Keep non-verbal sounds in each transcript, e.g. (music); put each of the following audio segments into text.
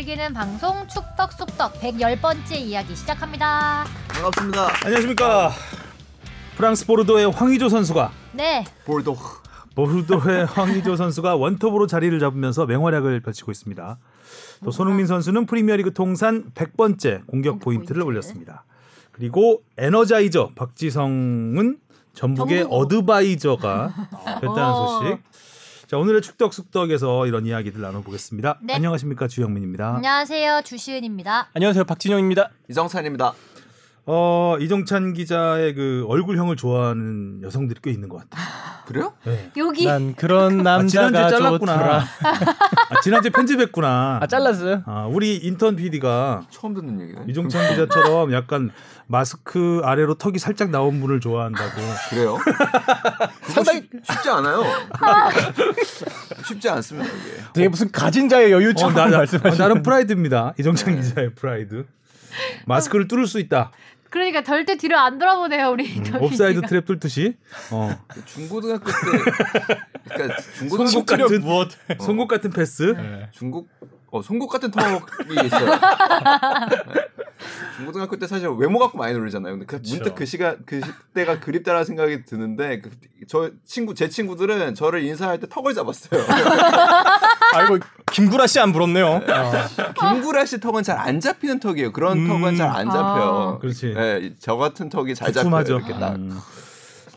즐기는 방송 축덕숙덕 110번째 이야기 시작합니다. 반갑습니다. 안녕하십니까. 프랑스 보르도의 황의조 선수가 네, 볼도 보르도의 (laughs) 황의조 선수가 원톱으로 자리를 잡으면서 맹활약을 펼치고 있습니다. 또 손흥민 선수는 프리미어리그 통산 100번째 공격 포인트를 포인트. 올렸습니다. 그리고 에너자이저 박지성은 전북의 전북으로. 어드바이저가 (laughs) 됐다는 어. 소식. 자 오늘의 축덕숙덕에서 이런 이야기들 나눠보겠습니다. 네. 안녕하십니까 주영민입니다. 안녕하세요 주시은입니다. 안녕하세요 박진영입니다. 이정찬입니다. 어 이정찬 기자의 그 얼굴형을 좋아하는 여성들이 꽤 있는 것 같아요. 그래요? 네. 여기 난 그런 아, 남자가 잘랐구나. 좋더라. 아, 지난주에 편집했구나. 아 잘랐어요? 아, 우리 인턴 PD가 처음 듣는 얘기네. 이종찬 기자처럼 약간 마스크 아래로 턱이 살짝 나온 분을 좋아한다고. (laughs) 그래요? 상당히 쉽지 않아요. (laughs) 쉽지 않습니다 이게. 되게 무슨 가진 자의 어, 여유처럼 나, 나, 말씀하시는. 나는 프라이드입니다. 이종찬 기자의 프라이드. 마스크를 뚫을 수 있다. 그러니까 절대 뒤로 안 돌아보네요 우리 음, 옵사이드. 트랩 뚫듯이. 어. 중고등학교 때 그러니까 중고등학교 같은 무엇? 송곳 같은 패스. 중국 어 송곳 같은 턱이 있어요. 네. 중고등학교 때 사실 외모 갖고 많이 놀리잖아요. 근데 그 문득 그 시간 그 때가 그립다라는 생각이 드는데 그, 저 친구 제 친구들은 저를 인사할 때 턱을 잡았어요. (laughs) 아이고 김구라 씨 안 부럽네요. 김구라 씨 턱은 잘 안 잡히는 턱이에요. 그런 음. 턱은 잘 안 잡혀요. 아. 그렇지. 네, 저 같은 턱이 잘 잡혀요. 이렇게 딱. 음.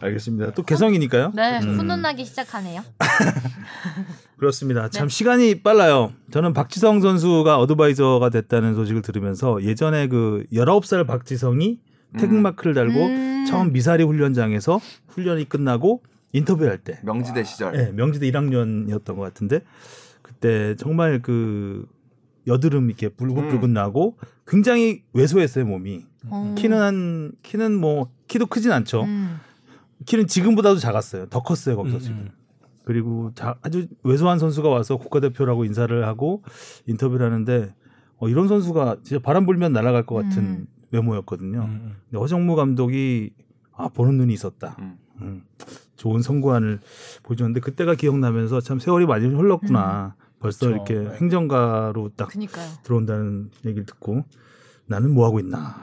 알겠습니다. 또 개성이니까요. 네, 음. 훈훈하기 시작하네요. (laughs) 그렇습니다. 네. 참 시간이 빨라요. 저는 박지성 선수가 어드바이저가 됐다는 소식을 들으면서 예전에 그 19살 박지성이 태극마크를 달고 음. 처음 미사리 훈련장에서 훈련이 끝나고 인터뷰할 때 명지대 시절. 네, 명지대 1학년이었던 것 같은데 그때 정말 그 여드름 이렇게 불긋불긋 음. 나고 굉장히 왜소했어요 몸이 어. 키는 한 키는 뭐 키도 크진 않죠 음. 키는 지금보다도 작았어요 더 컸어요 거기서 음, 지금 음. 그리고 자, 아주 왜소한 선수가 와서 국가대표라고 인사를 하고 인터뷰를 하는데 어, 이런 선수가 진짜 바람 불면 날아갈 것 같은 음. 외모였거든요. 음. 근데 허정무 감독이 아 보는 눈이 있었다. 음. 음, 좋은 선구안을 보여줬는데 그때가 기억나면서 참 세월이 많이 흘렀구나. 벌써 그렇죠. 이렇게 네. 행정가로 딱 그니까요. 들어온다는 얘기를 듣고 나는 뭐 하고 있나.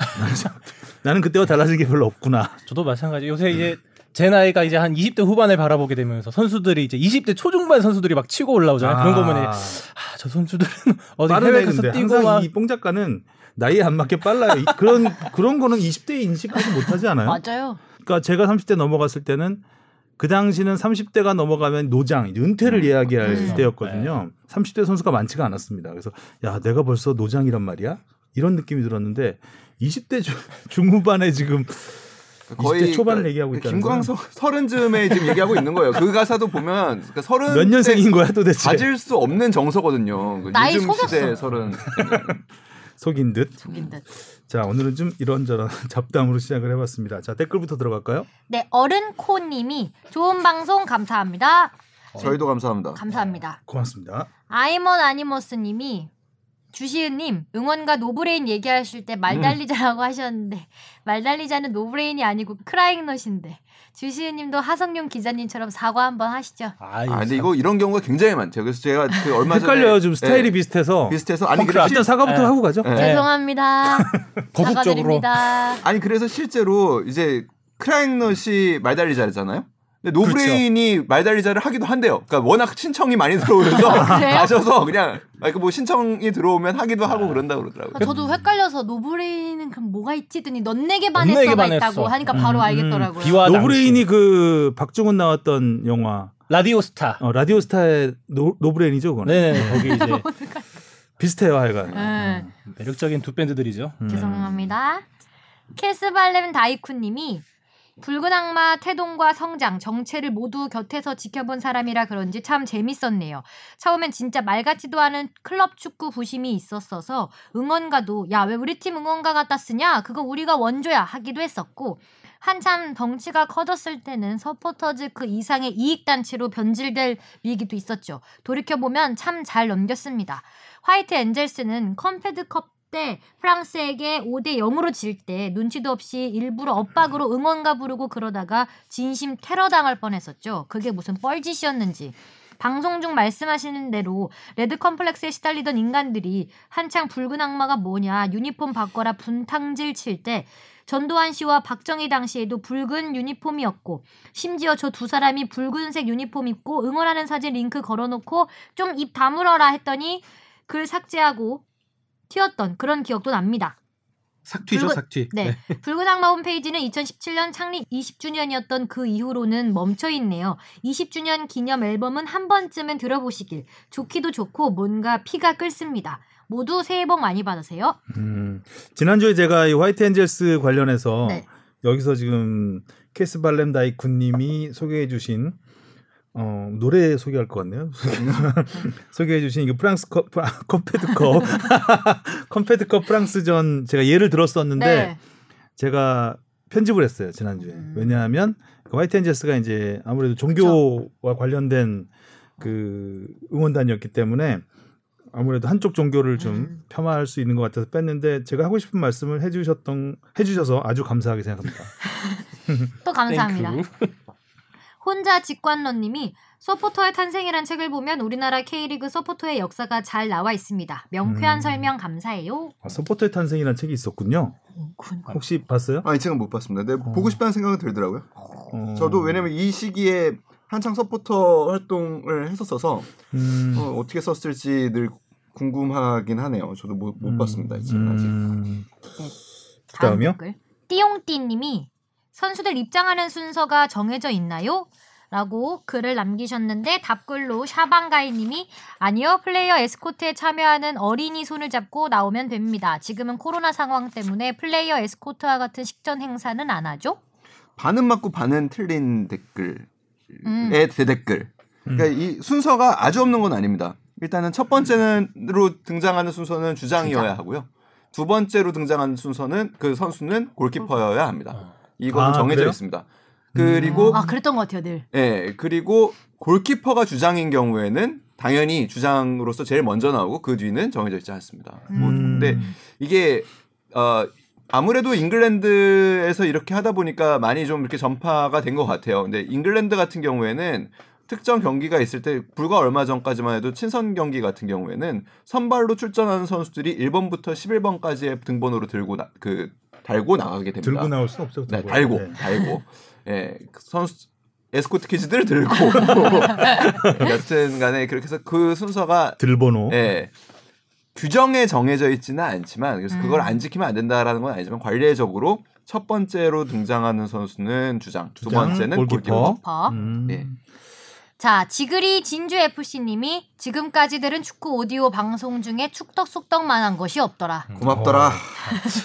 (laughs) 나는 그때와 달라진 게 별로 없구나. 저도 마찬가지. 요새 이제 제 나이가 이제 한 20대 후반을 바라보게 되면서 선수들이 이제 20대 초중반 선수들이 막 치고 올라오잖아요. 그런 거 보면 아 저 선수들은 (laughs) 어디 해외 가서 뛰고 항상 막 이뽕 작가는 나이에 안 맞게 빨라요. 이- 그런 그런 거는 20대에 인식하지 못하지 않아요? 맞아요. 그러니까 제가 30대 넘어갔을 때는 그 당시는 30대가 넘어가면 노장, 은퇴를 이야기할 음. 때였거든요. 30대 선수가 많지가 않았습니다. 그래서 야 내가 벌써 노장이란 말이야? 이런 느낌이 들었는데 20대 중, 중후반에 지금 20대 초반을 얘기하고 있다는 김광석 (laughs) 서른쯤에 지금 얘기하고 있는 거예요. 그 가사도 보면 그러니까 서른 몇 년생인 거야 도대체? 가질 수 없는 정서거든요. 그 나이 요즘 속였어. 시대 서른. (laughs) 속인 듯. 속인 듯. 자 오늘은 좀 이런저런 (laughs) 잡담으로 시작을 해봤습니다. 자 댓글부터 들어갈까요? 네, 어른코님이 좋은 방송 감사합니다. 저희도 감사합니다. 감사합니다. 고맙습니다. 아이먼 아니머스님이 주시은님 응원과 노브레인 얘기하실 때 말달리자라고 하셨는데 (laughs) 말달리자는 노브레인이 아니고 크라잉넛인데 주시은님도 하성룡 기자님처럼 사과 한번 하시죠. 아이, 아 근데 이거 이런 경우가 굉장히 많죠. 그래서 제가 그 얼마 전에 헷갈려요. 좀 스타일이 네, 비슷해서. 비슷해서 아니 근데 일단 실, 사과부터 네. 하고 가죠. 네. 죄송합니다. (laughs) 거국적으로. 사과드립니다. 아니 그래서 실제로 이제 크라잉넛이 말달리자잖아요. 근데 노브레인이 말달리자를 하기도 한대요. 그러니까 워낙 신청이 많이 들어오면서 그래요? 가셔서 그냥 아, 그뭐 신청이 들어오면 하기도 하고 그런다 그러더라고요. 아, 저도 헷갈려서 노브레인은 그럼 뭐가 있지 했더니 넌 내게 반했어가 반했어. 있다고 하니까 바로 음, 알겠더라고요. 비와 노브레인이 그 박중훈 나왔던 영화 라디오 스타. 어, 라디오스타의 노, 노브레인이죠, 그거는. 네네 거기 이제 (laughs) 비슷해요, 하여간. 네. 매력적인 두 밴드들이죠. 음. 죄송합니다. 캐스발렘 다이쿠 님이 붉은 악마 태동과 성장, 정체를 모두 곁에서 지켜본 사람이라 그런지 참 재밌었네요. 처음엔 진짜 말 같지도 않은 클럽 축구 부심이 있었어서 응원가도 야 왜 우리 팀 응원가 갖다 쓰냐? 그거 우리가 원조야 하기도 했었고 한참 덩치가 커졌을 때는 서포터즈 그 이상의 이익단체로 변질될 위기도 있었죠. 돌이켜보면 참 잘 넘겼습니다. 화이트 엔젤스는 컨페드컵 때 프랑스에게 5대 0으로 질 때 눈치도 없이 일부러 엇박으로 응원가 부르고 그러다가 진심 테러 당할 뻔했었죠. 그게 무슨 뻘짓이었는지. 방송 중 말씀하시는 대로 레드 컴플렉스에 시달리던 인간들이 한창 붉은 악마가 뭐냐 유니폼 바꿔라 분탕질 칠 때 전두환 씨와 박정희 당시에도 붉은 유니폼이었고 심지어 저 두 사람이 붉은색 유니폼 입고 응원하는 사진 링크 걸어놓고 좀 입 다물어라 했더니 글 삭제하고 튀었던 그런 기억도 납니다. 삭튀죠, 붉은- 삭튀. 네. (laughs) 붉은 악마 홈페이지는 2017년 창립 20주년이었던 그 이후로는 멈춰 있네요. 20주년 기념 앨범은 한 번쯤은 들어보시길. 좋기도 좋고 뭔가 피가 끓습니다. 모두 새해 복 많이 받으세요. 음, 지난주에 제가 이 화이트 엔젤스 관련해서 네. 여기서 지금 케스 발렘 다이쿠님이 소개해 주신 어, 노래 소개할 것 같네요. (laughs) 소개해 주신 이거 프랑스 컵 컴패드컵 컴패드컵 (laughs) 프랑스전 제가 예를 들었었는데 네. 제가 편집을 했어요 지난주에. 음. 왜냐하면 그 화이트 엔젤스가 이제 아무래도 종교와 관련된 그 응원단이었기 때문에 아무래도 한쪽 종교를 좀 음. 폄하할 수 있는 것 같아서 뺐는데 제가 하고 싶은 말씀을 해주셨던 해주셔서 아주 감사하게 생각합니다. (laughs) 또 감사합니다. 혼자 직관러님이 서포터의 탄생이란 책을 보면 우리나라 K리그 서포터의 역사가 잘 나와 있습니다. 명쾌한 음. 설명 감사해요. 아, 서포터의 탄생이라는 책이 있었군요. 음, 군- 혹시 봤어요? 아, 이 책은 못 봤습니다. 근데 어. 보고 싶다는 생각은 들더라고요. 어, 저도 왜냐면 이 시기에 한창 서포터 활동을 했었어서 음, 어, 어떻게 썼을지 늘 궁금하긴 하네요. 저도 못, 못 음, 봤습니다. 이 책은 아직. 음, 다음 그다음이요? 댓글. 띠용띠님이 선수들 입장하는 순서가 정해져 있나요? 라고 글을 남기셨는데 답글로 샤방가이님이 아니요 player escort에 참여하는 어린이 손을 잡고 나오면 됩니다. 지금은 코로나 상황 때문에 player escort와 같은 식전 행사는 안 하죠. 반은 맞고 반은 틀린 댓글의 음. 대댓글. 그러니까 이 순서가 아주 없는 건 아닙니다. 일단은 첫 번째로 등장하는 순서는 주장이어야 주장. 하고요. 두 번째로 등장하는 순서는 그 선수는 골키퍼여야 합니다. 어. 이거는 아, 정해져 그래요? 있습니다. 그리고 아 그랬던 것 같아요 늘. 예 그리고 골키퍼가 주장인 경우에는 당연히 주장으로서 제일 먼저 나오고 그 뒤는 정해져 있지 않습니다. 뭐 음. 근데 이게 어 아무래도 잉글랜드에서 이렇게 하다 보니까 많이 좀 이렇게 전파가 된 것 같아요. 근데 잉글랜드 같은 경우에는 특정 경기가 있을 때 불과 얼마 전까지만 해도 친선 경기 같은 경우에는 선발로 출전하는 선수들이 1번부터 11번까지의 등번호를 들고 나, 그 달고 나가게 됩니다. 들고 나올 수는 없죠. 네, 들고. 달고 네. 달고 예그 선수 에스코트 키즈들을 들고 (laughs) 여튼간에 그렇게 해서 그 순서가 들번호. 예 규정에 정해져 있지는 않지만 그래서 음. 그걸 안 지키면 안 된다라는 건 아니지만 관례적으로 첫 번째로 등장하는 선수는 주장, 두 주장, 번째는 골키퍼. 골키퍼. 버. 음. 예. 자, 지그리 진주 FC님이 지금까지 들은 축구 오디오 방송 중에 축덕숙덕만 한 것이 없더라. 고맙더라. 어.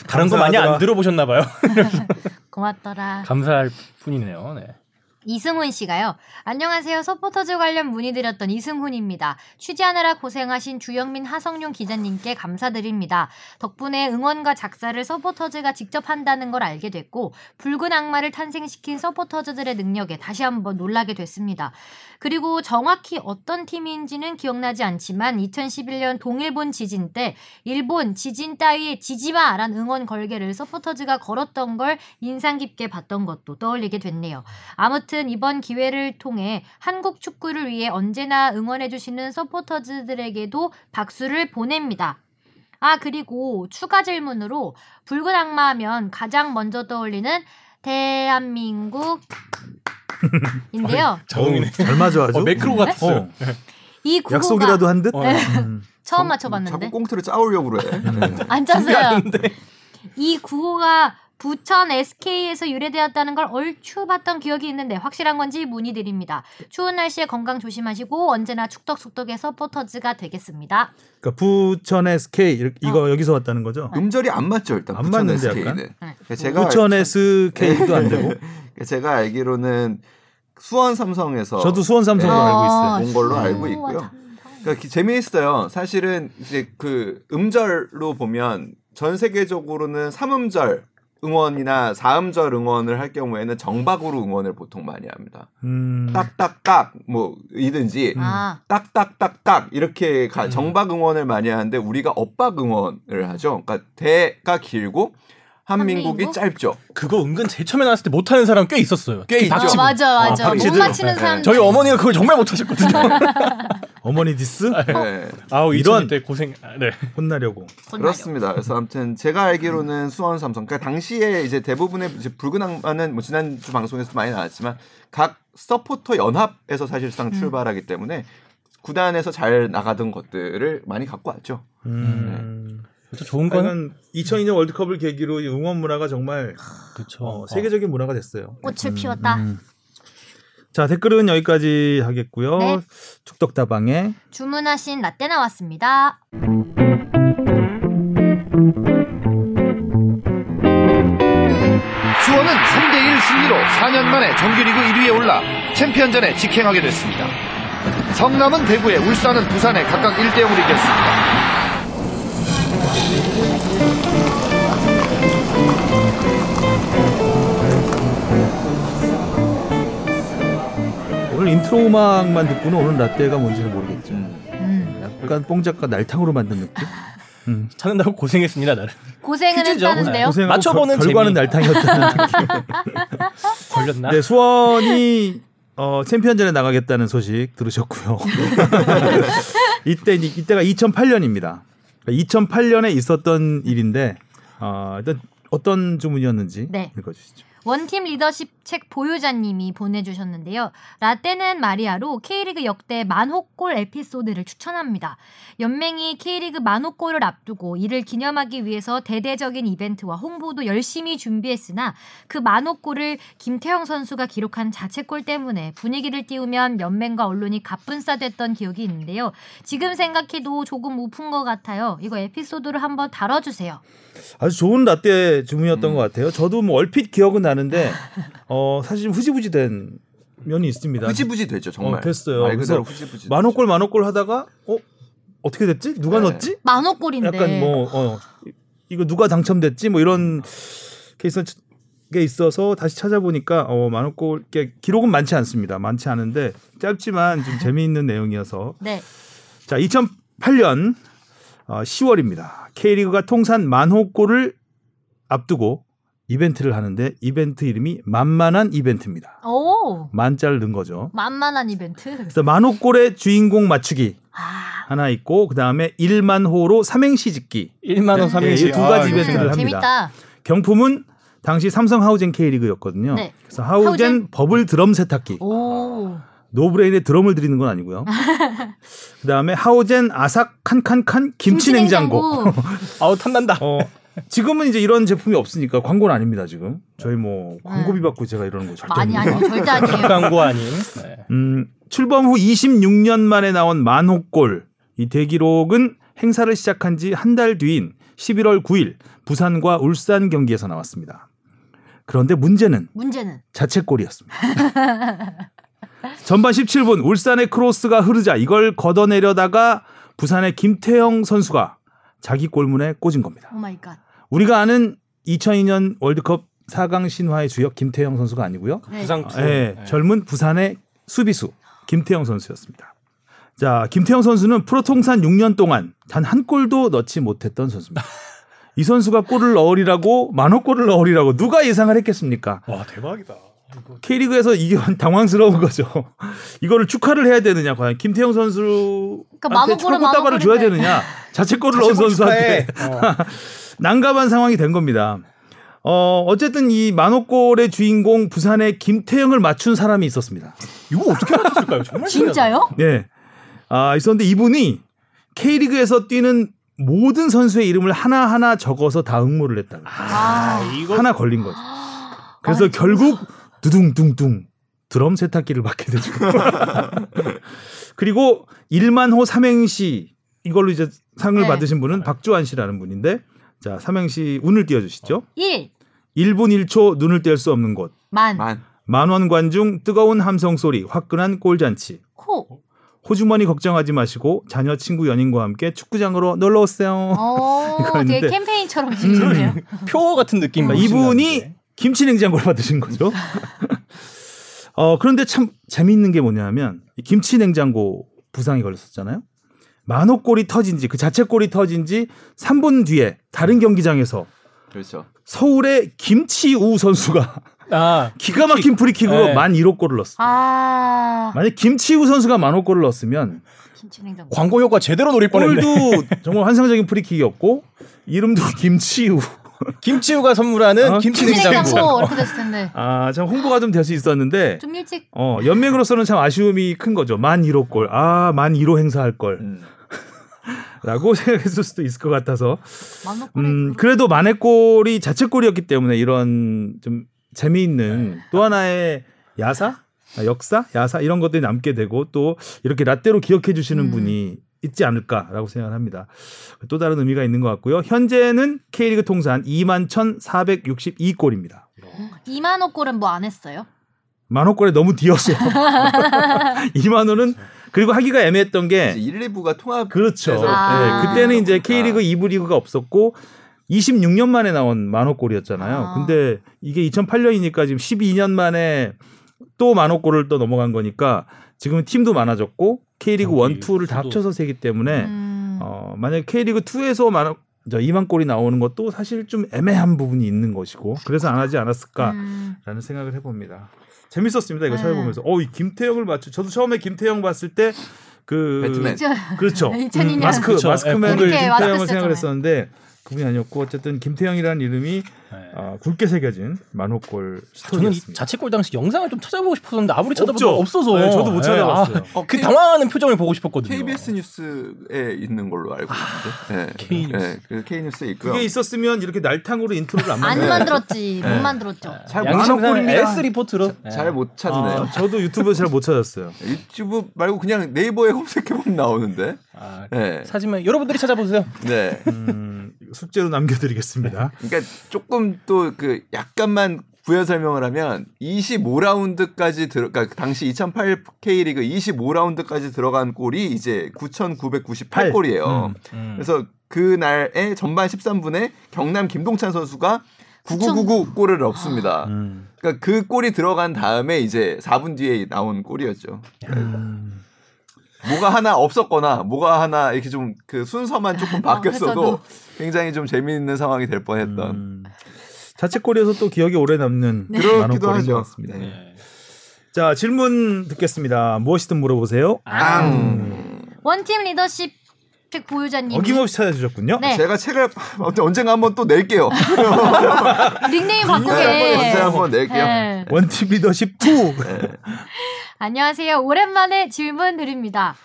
다른 거 많이 안 감사하더라. 들어보셨나 봐요. (laughs) 고맙더라. 감사할 뿐이네요. 네. 이승훈 씨가요. 안녕하세요. 서포터즈 관련 문의드렸던 이승훈입니다. 취재하느라 고생하신 주영민 하성룡 기자님께 감사드립니다. 덕분에 응원과 작사를 서포터즈가 직접 한다는 걸 알게 됐고 붉은 악마를 탄생시킨 서포터즈들의 능력에 다시 한번 놀라게 됐습니다. 그리고 정확히 어떤 팀인지는 기억나지 않지만 2011년 동일본 지진 때 일본 지진 따위에 지지마란 응원 걸개를 서포터즈가 걸었던 걸 인상 깊게 봤던 것도 떠올리게 됐네요. 아무튼 이번 기회를 통해 한국 축구를 위해 언제나 응원해주시는 서포터즈들에게도 박수를 보냅니다. 아, 그리고 추가 질문으로 붉은 악마 하면 가장 먼저 떠올리는 대한민국 (laughs) 인데요. 자동이네. 잘 맞아죠. 어, 매크로 같았어요. 어, 이 구호가 약속이라도 한 듯. 어. 음. 처음 자꾸 맞춰봤는데 꽁트를 짜오려고 그래. (laughs) 안 짰어요. 이 구호가 부천 SK에서 유래되었다는 걸 얼추 봤던 기억이 있는데 확실한 건지 문의드립니다. 추운 날씨에 건강 조심하시고 언제나 축덕숙덕의 서포터즈가 되겠습니다. 그러니까 부천 SK 이거 여기서 왔다는 거죠. 음절이 안 맞죠 일단 안 부천 맞는데, SK는. 약간? 네. 그러니까 제가 부천 SK도 안 되고. (laughs) 제가 알기로는 수원 삼성에서 저도 수원 삼성으로 알고 있어요. 본 걸로 어, 알고 있고요. 그러니까 기- 재미있어요. 사실은 이제 그 음절로 보면 전 세계적으로는 삼음절 응원이나 사음절 응원을 할 경우에는 정박으로 응원을 보통 많이 합니다. 음. 딱딱딱 뭐 이든지 아, 딱딱딱딱 이렇게 가- 음. 정박 응원을 많이 하는데 우리가 엇박 응원을 하죠. 그러니까 대가 길고 한민국이 한민국? 짧죠. 그거 은근 제일 처음에 나왔을 때 못하는 사람 꽤 있었어요. 꽤 있죠. 어, 박치고. 맞아 맞아 못 박치들. 맞히는 네. 사람 저희 어머니가 그걸 정말 못하셨거든요. (laughs) 어머니 디스 네. 아우 이런- 때 고생. 아, 네. 혼나려고. 그렇습니다. 그래서 아무튼 제가 알기로는 수원 삼성, 그러니까 당시에 이제 대부분의 이제 붉은 악마는 뭐 지난주 방송에서 많이 나왔지만 각 서포터 연합에서 사실상 출발하기 때문에 구단에서 잘 나가던 것들을 많이 갖고 왔죠. 음. 그렇죠. 좋은 건 하여간 2002년 월드컵을 계기로 이 응원 문화가 정말 그렇죠. 어, 세계적인 문화가 됐어요. 꽃을 피웠다 음. 자 댓글은 여기까지 하겠고요. 네. 축덕다방에 주문하신 라떼 나왔습니다 수원은 3대1 승리로 4년 만에 정규리그 1위에 올라 챔피언전에 직행하게 됐습니다. 성남은 대구에 울산은 부산에 각각 1대0으로 이겼습니다. 오늘 인트로 음악만 듣고는 오늘 라떼가 뭔지는 모르겠죠. 음. 약간 뽕작가 날탕으로 만든 느낌. (laughs) 음. 찾는다고 고생했습니다 나를. 고생은 퀴즈죠. 했다는데요 고생하고 맞춰보는 결, 결과는 재미. 날탕이었다는 (laughs) 느낌. 걸렸나? 네, 수원이 어, 챔피언전에 나가겠다는 소식 들으셨고요. (laughs) 이때 이때가 2008년입니다. 2008년에 있었던 일인데 어, 일단 어떤 주문이었는지 네. 읽어주시죠. 원팀 리더십 책 보유자님이 보내주셨는데요. 라떼는 마리아로 K리그 역대 만호골 에피소드를 추천합니다. 연맹이 K리그 만호골을 앞두고 이를 기념하기 위해서 대대적인 이벤트와 홍보도 열심히 준비했으나 그 만호골을 김태형 선수가 기록한 자책골 때문에 분위기를 띄우면 연맹과 언론이 갑분싸됐던 기억이 있는데요. 지금 생각해도 조금 우픈 것 같아요. 이거 에피소드를 한번 다뤄주세요. 아주 좋은 라떼 주문이었던 음. 것 같아요. 저도 뭐 얼핏 기억은 나는 데 어, 사실 좀 흐지부지 된 면이 있습니다. 흐지부지 되죠 정말. 어, 됐어요. 말 그대로 흐지부지. 만호골 만호골 하다가 어 어떻게 됐지? 누가 네. 넣었지? 만호골인데. 약간 뭐 어, 이거 누가 당첨됐지? 뭐 이런 케이스가 있어서 다시 찾아보니까 어, 만호골 기록은 많지 않습니다. 많지 않은데 짧지만 좀 재미있는 내용이어서 네. 자 2008년 어, 10월입니다. K리그가 통산 만호골을 앞두고 이벤트를 하는데 이벤트 이름이 만만한 이벤트입니다. 오. 만자를 넣은 거죠. 만만한 이벤트. 그래서 만호골의 주인공 맞추기 아, 하나 있고 그 다음에 1만 호로 삼행시 짓기 1만 원 네, 삼행시. 이두 가지 아, 이벤트를. 합니다. 재밌다. 경품은 당시 삼성 하우젠 K리그였거든요. 네. 그래서 하우젠, 하우젠? 버블 드럼 세탁기. 오. 노브레인에 드럼을 드리는 건 아니고요. (laughs) 그다음에 하우젠 아삭 칸칸칸 김치 냉장고. (laughs) 아우 탐난다. 어, 지금은 이제 이런 제품이 없으니까 광고는 아닙니다, 지금. 저희 뭐 광고비 받고 제가 이러는 거 절대 아니. 아니 절대 아니에요. (laughs) 광고 아닌. 네. 음, 출범 후 26년 만에 나온 만 호 골. 이 대기록은 행사를 시작한 지 한 달 뒤인 11월 9일 부산과 울산 경기에서 나왔습니다. 그런데 문제는 문제는 자책골이었습니다. 전반 17분 울산의 크로스가 흐르자 이걸 걷어내려다가 부산의 김태영 선수가 자기 골문에 꽂은 겁니다. Oh my God. 우리가 아는 2002년 월드컵 4강 신화의 주역 김태영 선수가 아니고요. 네. 부상 투. 예, 네. 젊은 부산의 수비수 김태형 선수였습니다. 자, 김태형 선수는 프로 통산 6년 동안 단 한 골도 넣지 못했던 선수입니다. 이 선수가 골을 넣으리라고 만호 골을 넣으리라고 누가 예상을 했겠습니까? 와 대박이다. K리그에서 이게 (laughs) 당황스러운 거죠. 이거를 축하를 해야 되느냐 과연 김태형 선수한테 그러니까 축하 꽃다발을 만호 줘야. 되느냐 자책골을 넣은 선수한테 (laughs) 어. 난감한 상황이 된 겁니다. 어, 어쨌든 이 만호골의 주인공 부산의 김태형을 맞춘 사람이 있었습니다. 이거 어떻게 맞췄을까요? 정말 진짜요? 예. 아, 있었는데 이분이 K리그에서 뛰는 모든 선수의 이름을 하나하나 적어서 다 응모를 했다. 아, 이거 하나 걸린 거죠. (gasps) 그래서 결국 두둥둥둥 드럼 세탁기를 받게 되죠. (laughs) 그리고 1만 호 삼행시 이걸로 이제 상을 네. 받으신 분은 박주환 씨라는 분인데 자, 삼행시 운을 띄워 주시죠. 1. 1분 1초 눈을 뗄 수 없는 곳. 만. 만. 만원 관중 뜨거운 함성 소리 화끈한 골잔치. 호. 호주머니 걱정하지 마시고 자녀 친구 연인과 함께 축구장으로 놀러 오세요. 어, (laughs) 이거 되게. 캠페인처럼 지금요. (laughs) 표 같은 느낌. 그러니까 이분이 김치 냉장고를 (laughs) 받으신 거죠. 어, 그런데 참 재미있는 게 뭐냐면 이 김치 냉장고 부상이 걸렸었잖아요. 만호 골이 터진 지 그 자체 골이 터진 지 3분 뒤에 다른 경기장에서 그렇죠. 서울의 김치우 선수가 아 (laughs) 기가 막힌 프리킥 으로 네. 만 1호 골을 넣었어. 아 만약 김치우 선수가 만 호 골을 넣었으면. 광고 효과 제대로 노릴 뻔했네. 골도 정말 환상적인 프리킥이었고 이름도 김치우. 김치우가 선물하는 어, 김치냉장고. 김치 냉장고 이렇게 됐을 텐데 아, 참 홍보가 좀 될 수 있었는데 좀 일찍 어, 연맹으로서는 참 아쉬움이 큰 거죠. 만 1호 골. 아, 만 1호 행사할 걸. 음. (laughs) 라고 생각했을 수도 있을 것 같아서 음, 그래도 만회골이 자책골이었기 때문에 이런 좀 재미있는 또 하나의 야사, 아, 역사, 야사 이런 것들이 남게 되고 또 이렇게 라떼로 기억해 주시는 음. 분이 있지 않을까라고 생각을 합니다. 또 다른 의미가 있는 것 같고요. 현재는 K리그 통산 2만 1,462골입니다. 2만 원 골은 뭐 안 했어요? 만호골에 너무 뒤었어. 2만 원은 그리고 하기가 애매했던 게 이제 1, 2부가 통합 그렇죠. 그래서 아. 네, 그때는 이제 아. K리그 2부 리그가 없었고 26년 만에 나온 만호골이었잖아요. 아. 근데 이게 2008년이니까 지금 12년 만에 또 만호골을 또 넘어간 거니까 지금은 팀도 많아졌고 K리그 1, 경기 2를 다. 합쳐서 세기 때문에 음. 어, 만약에 K리그 2에서 만저 2만 골이 나오는 것도 사실 좀 애매한 부분이 있는 것이고 그래서 안 하지 않았을까라는 음. 생각을 해봅니다. 재밌었습니다. 이거 네. 찾아보면서 어, 이 김태영을 맞추. 저도 처음에 김태영 봤을 때 그 배트맨. 진짜 그렇죠. (laughs) 2002년. 마스크 그렇죠. 마스크맨을 김태영을 마스크 생각을. 했었는데 그분이 아니었고 어쨌든 김태영이라는 이름이 네. 어, 굵게 새겨진 만 호 골 저는 이 스토리였습니다. 자책골 당시 영상을 좀 찾아보고 싶었는데 아무리 찾아봐도 없죠? 없어서 네, 저도 못 네, 찾아봤어요. 아, 어, 그 당황하는 표정을 보고 싶었거든요. KBS 뉴스에 있는 걸로 알고 있는데. 네. K 뉴스. 네, 그 K 뉴스에 있고요. 그게 있었으면 이렇게 날탕으로 인트로를 안 안. 만들었지 네. 못 만들었죠. 잘 양심상 만원골입니다. S 리포트로 잘 못 찾네요. 아, 저도 유튜브 잘 못 찾았어요. 유튜브 말고 그냥 네이버에 (laughs) 검색해 보면 나오는데. 아, 네. 사진만 여러분들이 찾아보세요. 네. 음, 숙제로 남겨드리겠습니다. (laughs) 그러니까 조금 또 그 약간만 부연 설명을 하면 25라운드까지 들어 그러니까 당시 2008 K리그 25라운드까지 들어간 골이 이제 9,998골이에요. 음. 그래서 그날의 전반 13분에 경남 김동찬 선수가 9999 골을 넣습니다. 음. 그러니까 그 골이 들어간 다음에 이제 4분 뒤에 나온 골이었죠. 음. 뭐가 하나 없었거나 뭐가 하나 이렇게 좀 그 순서만 조금 바뀌었어도 했어도. 굉장히 좀 재미있는 상황이 될 뻔했던 음. 자책골이어서 또 기억이 오래 남는 그렇기도 만호골인 것 하죠. 같습니다. 네. 자 질문 듣겠습니다. 무엇이든 물어보세요. 앙. 원팀 리더십 책 보유자님 어김없이 찾아주셨군요. 네. 제가 책을 (laughs) 언젠가 한번 또 낼게요. (laughs) 닉네임 네, 한번 바꾸게. 언제 한번 낼게요. 네. 원팀 리더십 2. 안녕하세요. 오랜만에 질문 드립니다.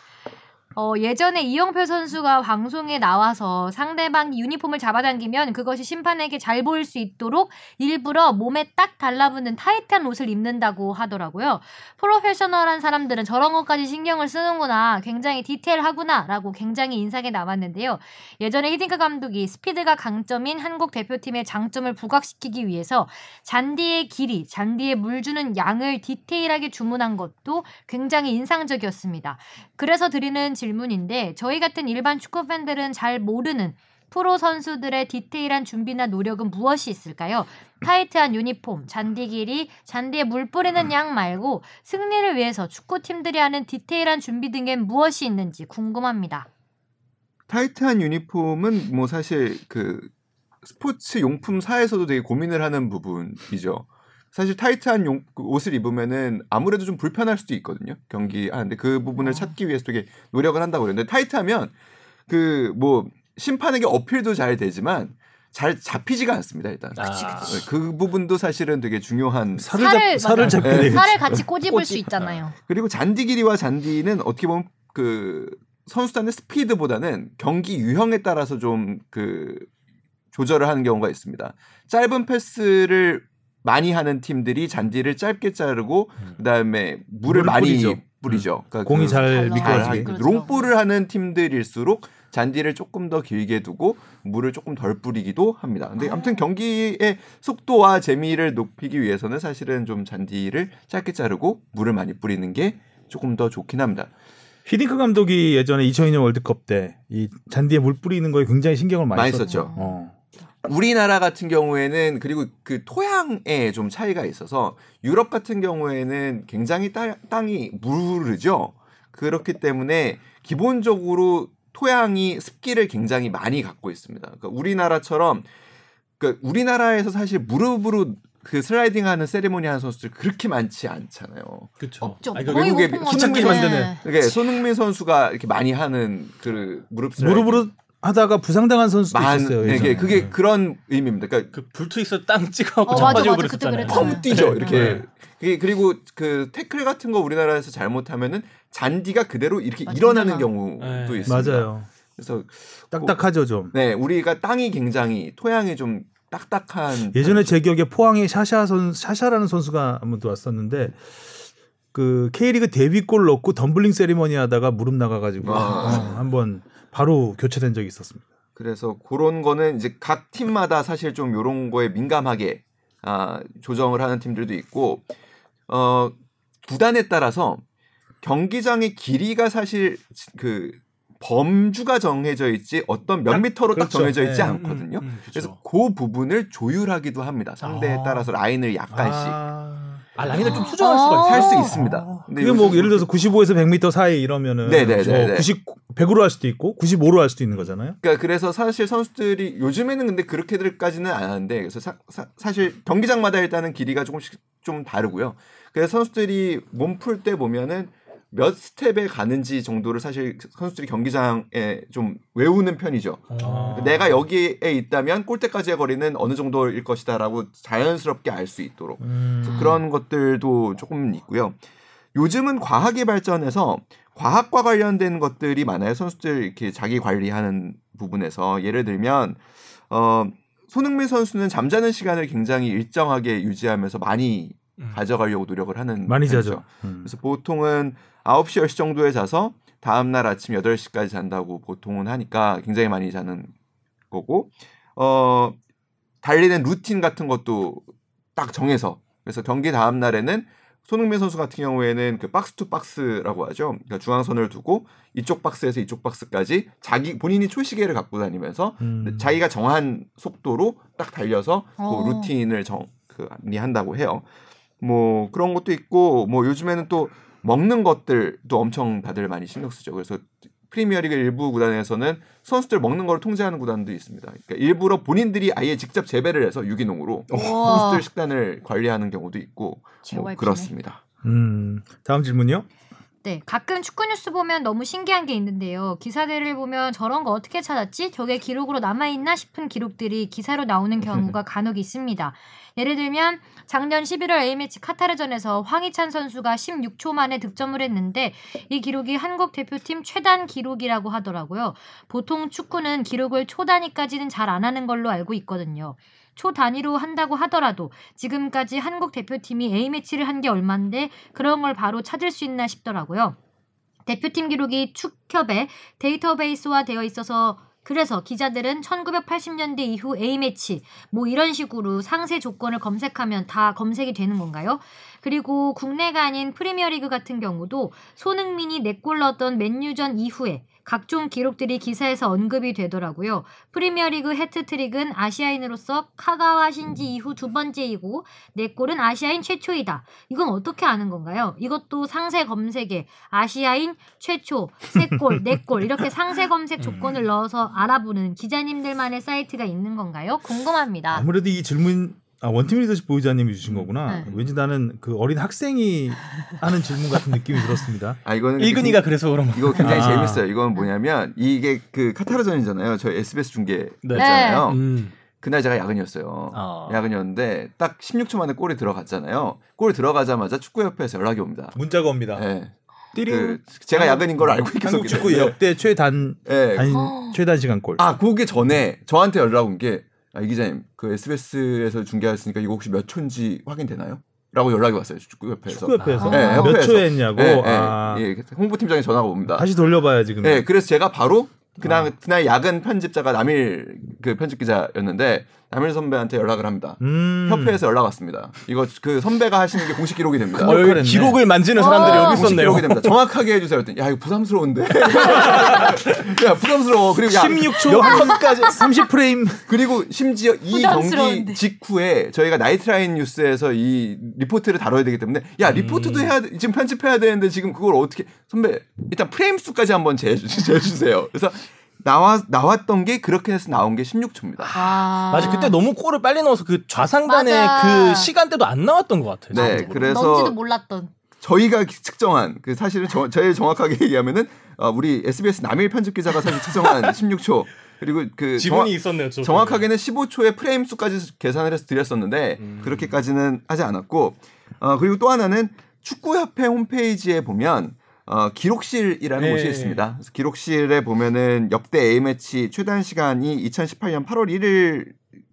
어, 예전에 이영표 선수가 방송에 나와서 상대방이 유니폼을 잡아당기면 그것이 심판에게 잘 보일 수 있도록 일부러 몸에 딱 달라붙는 타이트한 옷을 입는다고 하더라고요. 프로페셔널한 사람들은 저런 것까지 신경을 쓰는구나. 굉장히 디테일하구나. 라고 굉장히 인상에 남았는데요. 예전에 히딩크 감독이 스피드가 강점인 한국 대표팀의 장점을 부각시키기 위해서 잔디의 길이, 잔디에 물 주는 양을 디테일하게 주문한 것도 굉장히 인상적이었습니다. 그래서 드리는 질 문인데 저희 같은 일반 축구 팬들은 잘 모르는 프로 선수들의 디테일한 준비나 노력은 무엇이 있을까요? 타이트한 유니폼, 잔디 길이, 잔디에 물 뿌리는 양 말고 승리를 위해서 축구팀들이 하는 디테일한 준비 등엔 무엇이 있는지 궁금합니다. 타이트한 유니폼은 뭐 사실 그 스포츠 용품사에서도 되게 고민을 하는 부분이죠. 사실 타이트한 용, 그 옷을 입으면은 아무래도 좀 불편할 수도 있거든요. 경기 하는데 그 부분을 어. 찾기 위해서 되게 노력을 한다고 그랬는데 타이트하면 그 뭐 심판에게 어필도 잘 되지만 잘 잡히지가 않습니다 일단. 그치, 네, 그 부분도 사실은 되게 중요한 살을 살을- 잡 살을. 잡게 네. 살을 같이 꼬집을 수 꼬집- 있잖아요. 그리고 잔디 길이와 잔디는 어떻게 보면 그 선수단의 스피드보다는 경기 유형에 따라서 좀 그 조절을 하는 경우가 있습니다. 짧은 패스를 많이 하는 팀들이 잔디를 짧게 자르고 그다음에 물을 물을 많이 뿌리죠. 뿌리죠. 그러니까 공이 그잘잘 미끄러지게. 아, 그렇죠. 롱볼을 하는 팀들일수록 잔디를 조금 더 길게 두고 물을 조금 덜 뿌리기도 합니다. 근데 아무튼 경기의 속도와 재미를 높이기 위해서는 사실은 좀 잔디를 짧게 자르고 물을 많이 뿌리는 게 조금 더 좋긴 합니다. 히딩크 감독이 예전에 2002년 월드컵 때 이 잔디에 물 뿌리는 거에 굉장히 신경을 많이, 많이 썼죠. 썼죠. 어. 우리나라 같은 경우에는 그리고 그 토양에 좀 차이가 있어서 유럽 같은 경우에는 굉장히 따- 땅이 무르죠. 그렇기 때문에 기본적으로 토양이 습기를 굉장히 많이 갖고 있습니다. 그러니까 우리나라처럼 그러니까 우리나라에서 사실 무릎으로 그 슬라이딩 하는 세리머니 하는 선수들 그렇게 많지 않잖아요. 그렇죠. 없죠. 거의 외국에 건데. 만드는. 이게 손흥민 선수가 이렇게 많이 하는 그 무릎 슬라이딩 무릎으로 하다가 부상당한 선수도 많 있었어요. 이게 예전에. 그게 그런 의미입니다. 그러니까 그 불투익스 땅 찍어갖고 어, 맞아. 그때 그랬었잖아요. 펑 뛰죠 네. 이렇게 네. 그리고 그 태클 같은 거 우리나라에서 잘못하면은 잔디가 그대로 이렇게 아, 일어나는. 경우도 네. 있습니다. 맞아요. 그래서 딱딱하죠 좀. 네 우리가 땅이 굉장히 토양이 좀 딱딱한 예전에 제 기억에 포항에 샤샤 선 샤샤라는 선수가 한번또 왔었는데 그 K리그 데뷔골 넣고 덤블링 세리머니 하다가 무릎 나가가지고 아. 어, 한번 바로 교체된 적이 있었습니다. 그래서 그런 거는 이제 각 팀마다 사실 좀 요런 거에 민감하게 아, 조정을 하는 팀들도 있고 어 구단에 따라서 경기장의 길이가 사실 그 범주가 정해져 있지 어떤 몇 딱, 미터로 딱 그렇죠. 정해져 있지 네. 않거든요. 음, 음, 그쵸. 그래서 그 부분을 조율하기도 합니다. 상대에 아. 따라서 라인을 약간씩 아, 아 라인을 좀 수정할 수가 아. 있어요. 할수 어. 있습니다. 근데 그게 뭐 예를 들어서 95에서 100m 사이 이러면은 네네네네. 뭐 90, 100으로 할 수도 있고 95로 할 수도 있는 거잖아요. 그러니까 그래서 사실 선수들이 요즘에는 근데 그렇게들까지는 안 하는데 그래서 사, 실 경기장마다 일단은 길이가 조금씩 좀 다르고요. 그래서 선수들이 몸 풀 때 보면은 몇 스텝에 가는지 정도를 사실 선수들이 경기장에 좀 외우는 편이죠. 아. 내가 여기에 있다면 골대까지의 거리는 어느 정도일 것이다라고 자연스럽게 알 수 있도록 음. 그런 것들도 조금 있고요. 요즘은 과학이 발전해서 과학과 관련된 것들이 많아요. 선수들 이렇게 자기 관리하는 부분에서 예를 들면 어 손흥민 선수는 잠자는 시간을 굉장히 일정하게 유지하면서 많이 음. 가져가려고 노력을 하는 많이 편이죠. 자죠. 음. 그래서 보통은 9시, 10시 정도에 자서 다음 날 아침 8시까지 잔다고 보통은 하니까 굉장히 많이 자는 거고 어 달리는 루틴 같은 것도 딱 정해서 그래서 경기 다음 날에는 손흥민 선수 같은 경우에는 그 box to box라고 하죠. 그러니까 중앙선을 두고 이쪽 박스에서 이쪽 박스까지 자기 본인이 초시계를 갖고 다니면서 음. 자기가 정한 속도로 딱 달려서 그 어. 루틴을 정 그리한다고 해요. 뭐 그런 것도 있고 뭐 요즘에는 또 먹는 것들도 엄청 다들 많이 신경 쓰죠. 그래서 프리미어리그 일부 구단에서는 선수들 먹는 걸 통제하는 구단도 있습니다. 그러니까 일부러 본인들이 아예 직접 재배를 해서 유기농으로. 선수들 식단을 관리하는 경우도 있고 뭐. 그렇습니다. 음. 다음 질문요. 네, 가끔 축구 뉴스 보면 너무 신기한 게 있는데요. 기사들을 보면 저런 거 어떻게 찾았지? 저게 기록으로 남아있나 싶은 기록들이 기사로 나오는 경우가 (laughs) 간혹 있습니다. 예를 들면 작년 11월 A매치 카타르전에서 황희찬 선수가 16초 만에 득점을 했는데 이 기록이 한국 대표팀 최단 기록이라고 하더라고요. 보통 축구는 기록을 초 단위까지는 잘 안 하는 걸로 알고 있거든요. 초 단위로 한다고 하더라도 지금까지 한국 대표팀이 A매치를 한 게 얼만데 그런 걸 바로 찾을 수 있나 싶더라고요. 대표팀 기록이 축협에 데이터베이스화 되어 있어서 그래서 기자들은 1980년대 이후 A매치 뭐 이런 식으로 상세 조건을 검색하면 다 검색이 되는 건가요? 그리고 국내가 아닌 프리미어리그 같은 경우도 손흥민이 4골 넣었던 맨유전 이후에 각종 기록들이 기사에서 언급이 되더라고요. 프리미어리그 해트트릭은 아시아인으로서 카가와 신지 이후 두 번째이고 네 골은 아시아인 최초이다. 이건 어떻게 아는 건가요? 이것도 상세 검색에 아시아인 최초 세 골, 네 골 이렇게 상세 검색 조건을 넣어서 알아보는 기자님들만의 사이트가 있는 건가요? 궁금합니다. 아무래도 이 질문 아, 원팀 리더십 보유자님이 주신 거구나. 네. 왠지 나는 그 어린 학생이 하는 질문 같은 느낌이 들었습니다. 아 이거는 일근이가 그래서 그런 거. 이거 굉장히 아. 재밌어요. 이건 뭐냐면 이게 그 카타르전이잖아요. 저희 SBS 중계 네. 했잖아요. 음. 그날 제가 야근이었어요. 어. 야근이었는데 딱 16초 만에 골이 들어갔잖아요. 골 들어가자마자 축구협회에서 연락이 옵니다. 문자가 옵니다. 네. 띠링. 그 제가 야근인 걸 알고 있겠어. 한국 축구 역대 최단 네. 단, 어. 최단 시간 골. 아, 그게 전에 저한테 연락 온 게 아, 이 기자님 그 SBS에서 중계하셨으니까 이거 혹시 몇 초인지 확인되나요? 라고 연락이 왔어요. 축구협회에서. 축구협회에서 아. 네, 몇 협회에서. 초에 했냐고. 네, 네. 아, 예, 홍보팀장이 전화가 옵니다. 다시 돌려봐야 지금. 네, 그래서 제가 바로 그날 아. 그날 야근 편집자가 남일 그 편집 기자였는데 남일 선배한테 연락을 합니다. 음. 협회에서 연락 왔습니다. 이거 그 선배가 하시는 게 공식 기록이 됩니다. 어, 어. 기록을 만지는 사람들이 어. 여기 있었네요. 기록이 됩니다. 정확하게 해주세요. 그랬더니 야 이거 부담스러운데. (laughs) 야 부담스러워. 그리고 야 16초 컷까지 (laughs) 30 프레임. 그리고 심지어 이. 경기 직후에 저희가 나이트라인 뉴스에서 이 리포트를 다뤄야 되기 때문에 야 리포트도 해야 돼. 지금 편집해야 되는데 지금 그걸 어떻게 선배 일단 프레임 수까지 한번 재주, 재주세요. 그래서 나와 나왔던 게 그렇게 해서 나온 게 16초입니다. 아. 맞아 그때 너무 골을 빨리 넣어서 그 좌상단의 맞아. 그 시간대도 안 나왔던 것 같아요. 네, 그래서 몰랐던. 저희가 측정한 그 사실은 저, 제일 정확하게 (laughs) 얘기하면은 어, 우리 SBS 남일 편집 기자가 사실 측정한 (laughs) 16초 그리고 그 지분이 정확- 있었네요. 저 정확하게는 15초의 프레임 수까지 계산을 해서 드렸었는데 음. 그렇게까지는 하지 않았고 어, 그리고 또 하나는 축구협회 홈페이지에 보면 어, 기록실이라는 네. 곳이 있습니다. 그래서 기록실에 보면은 역대 A 매치 최단 시간이 2018년 8월 1일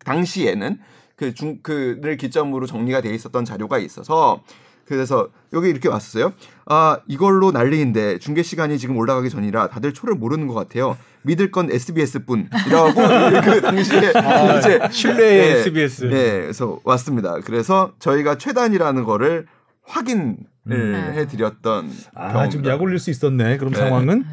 당시에는 그 중 그를 기점으로 정리가 돼 있었던 자료가 있어서 그래서 여기 이렇게 왔어요. 아 이걸로 난리인데 중계 시간이 지금 올라가기 전이라 다들 초를 모르는 것 같아요. 믿을 건 SBS 뿐 이라고 (laughs) 그 당시에 이제 신뢰의 네, SBS. 네, 그래서 왔습니다. 그래서 저희가 최단이라는 거를 확인 을 음. 해드렸던 아. 좀약 올릴 수 있었네. 그럼 네. 상황은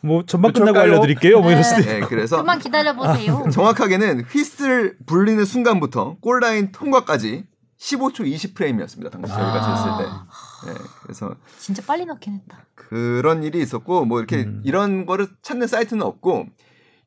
뭐 전반 그럴까요? 끝나고 알려드릴게요. 뭐 네. 이랬을 때. 네, 그래서 좀만 기다려 보세요. (laughs) 정확하게는 휘슬 불리는 순간부터 골라인 통과까지 15초 20프레임이었습니다. 당시 저희가 아. 쟀을 때. 네, 그래서 진짜 빨리 넣긴 했다. 그런 일이 있었고 뭐 이렇게 음. 이런 거를 찾는 사이트는 없고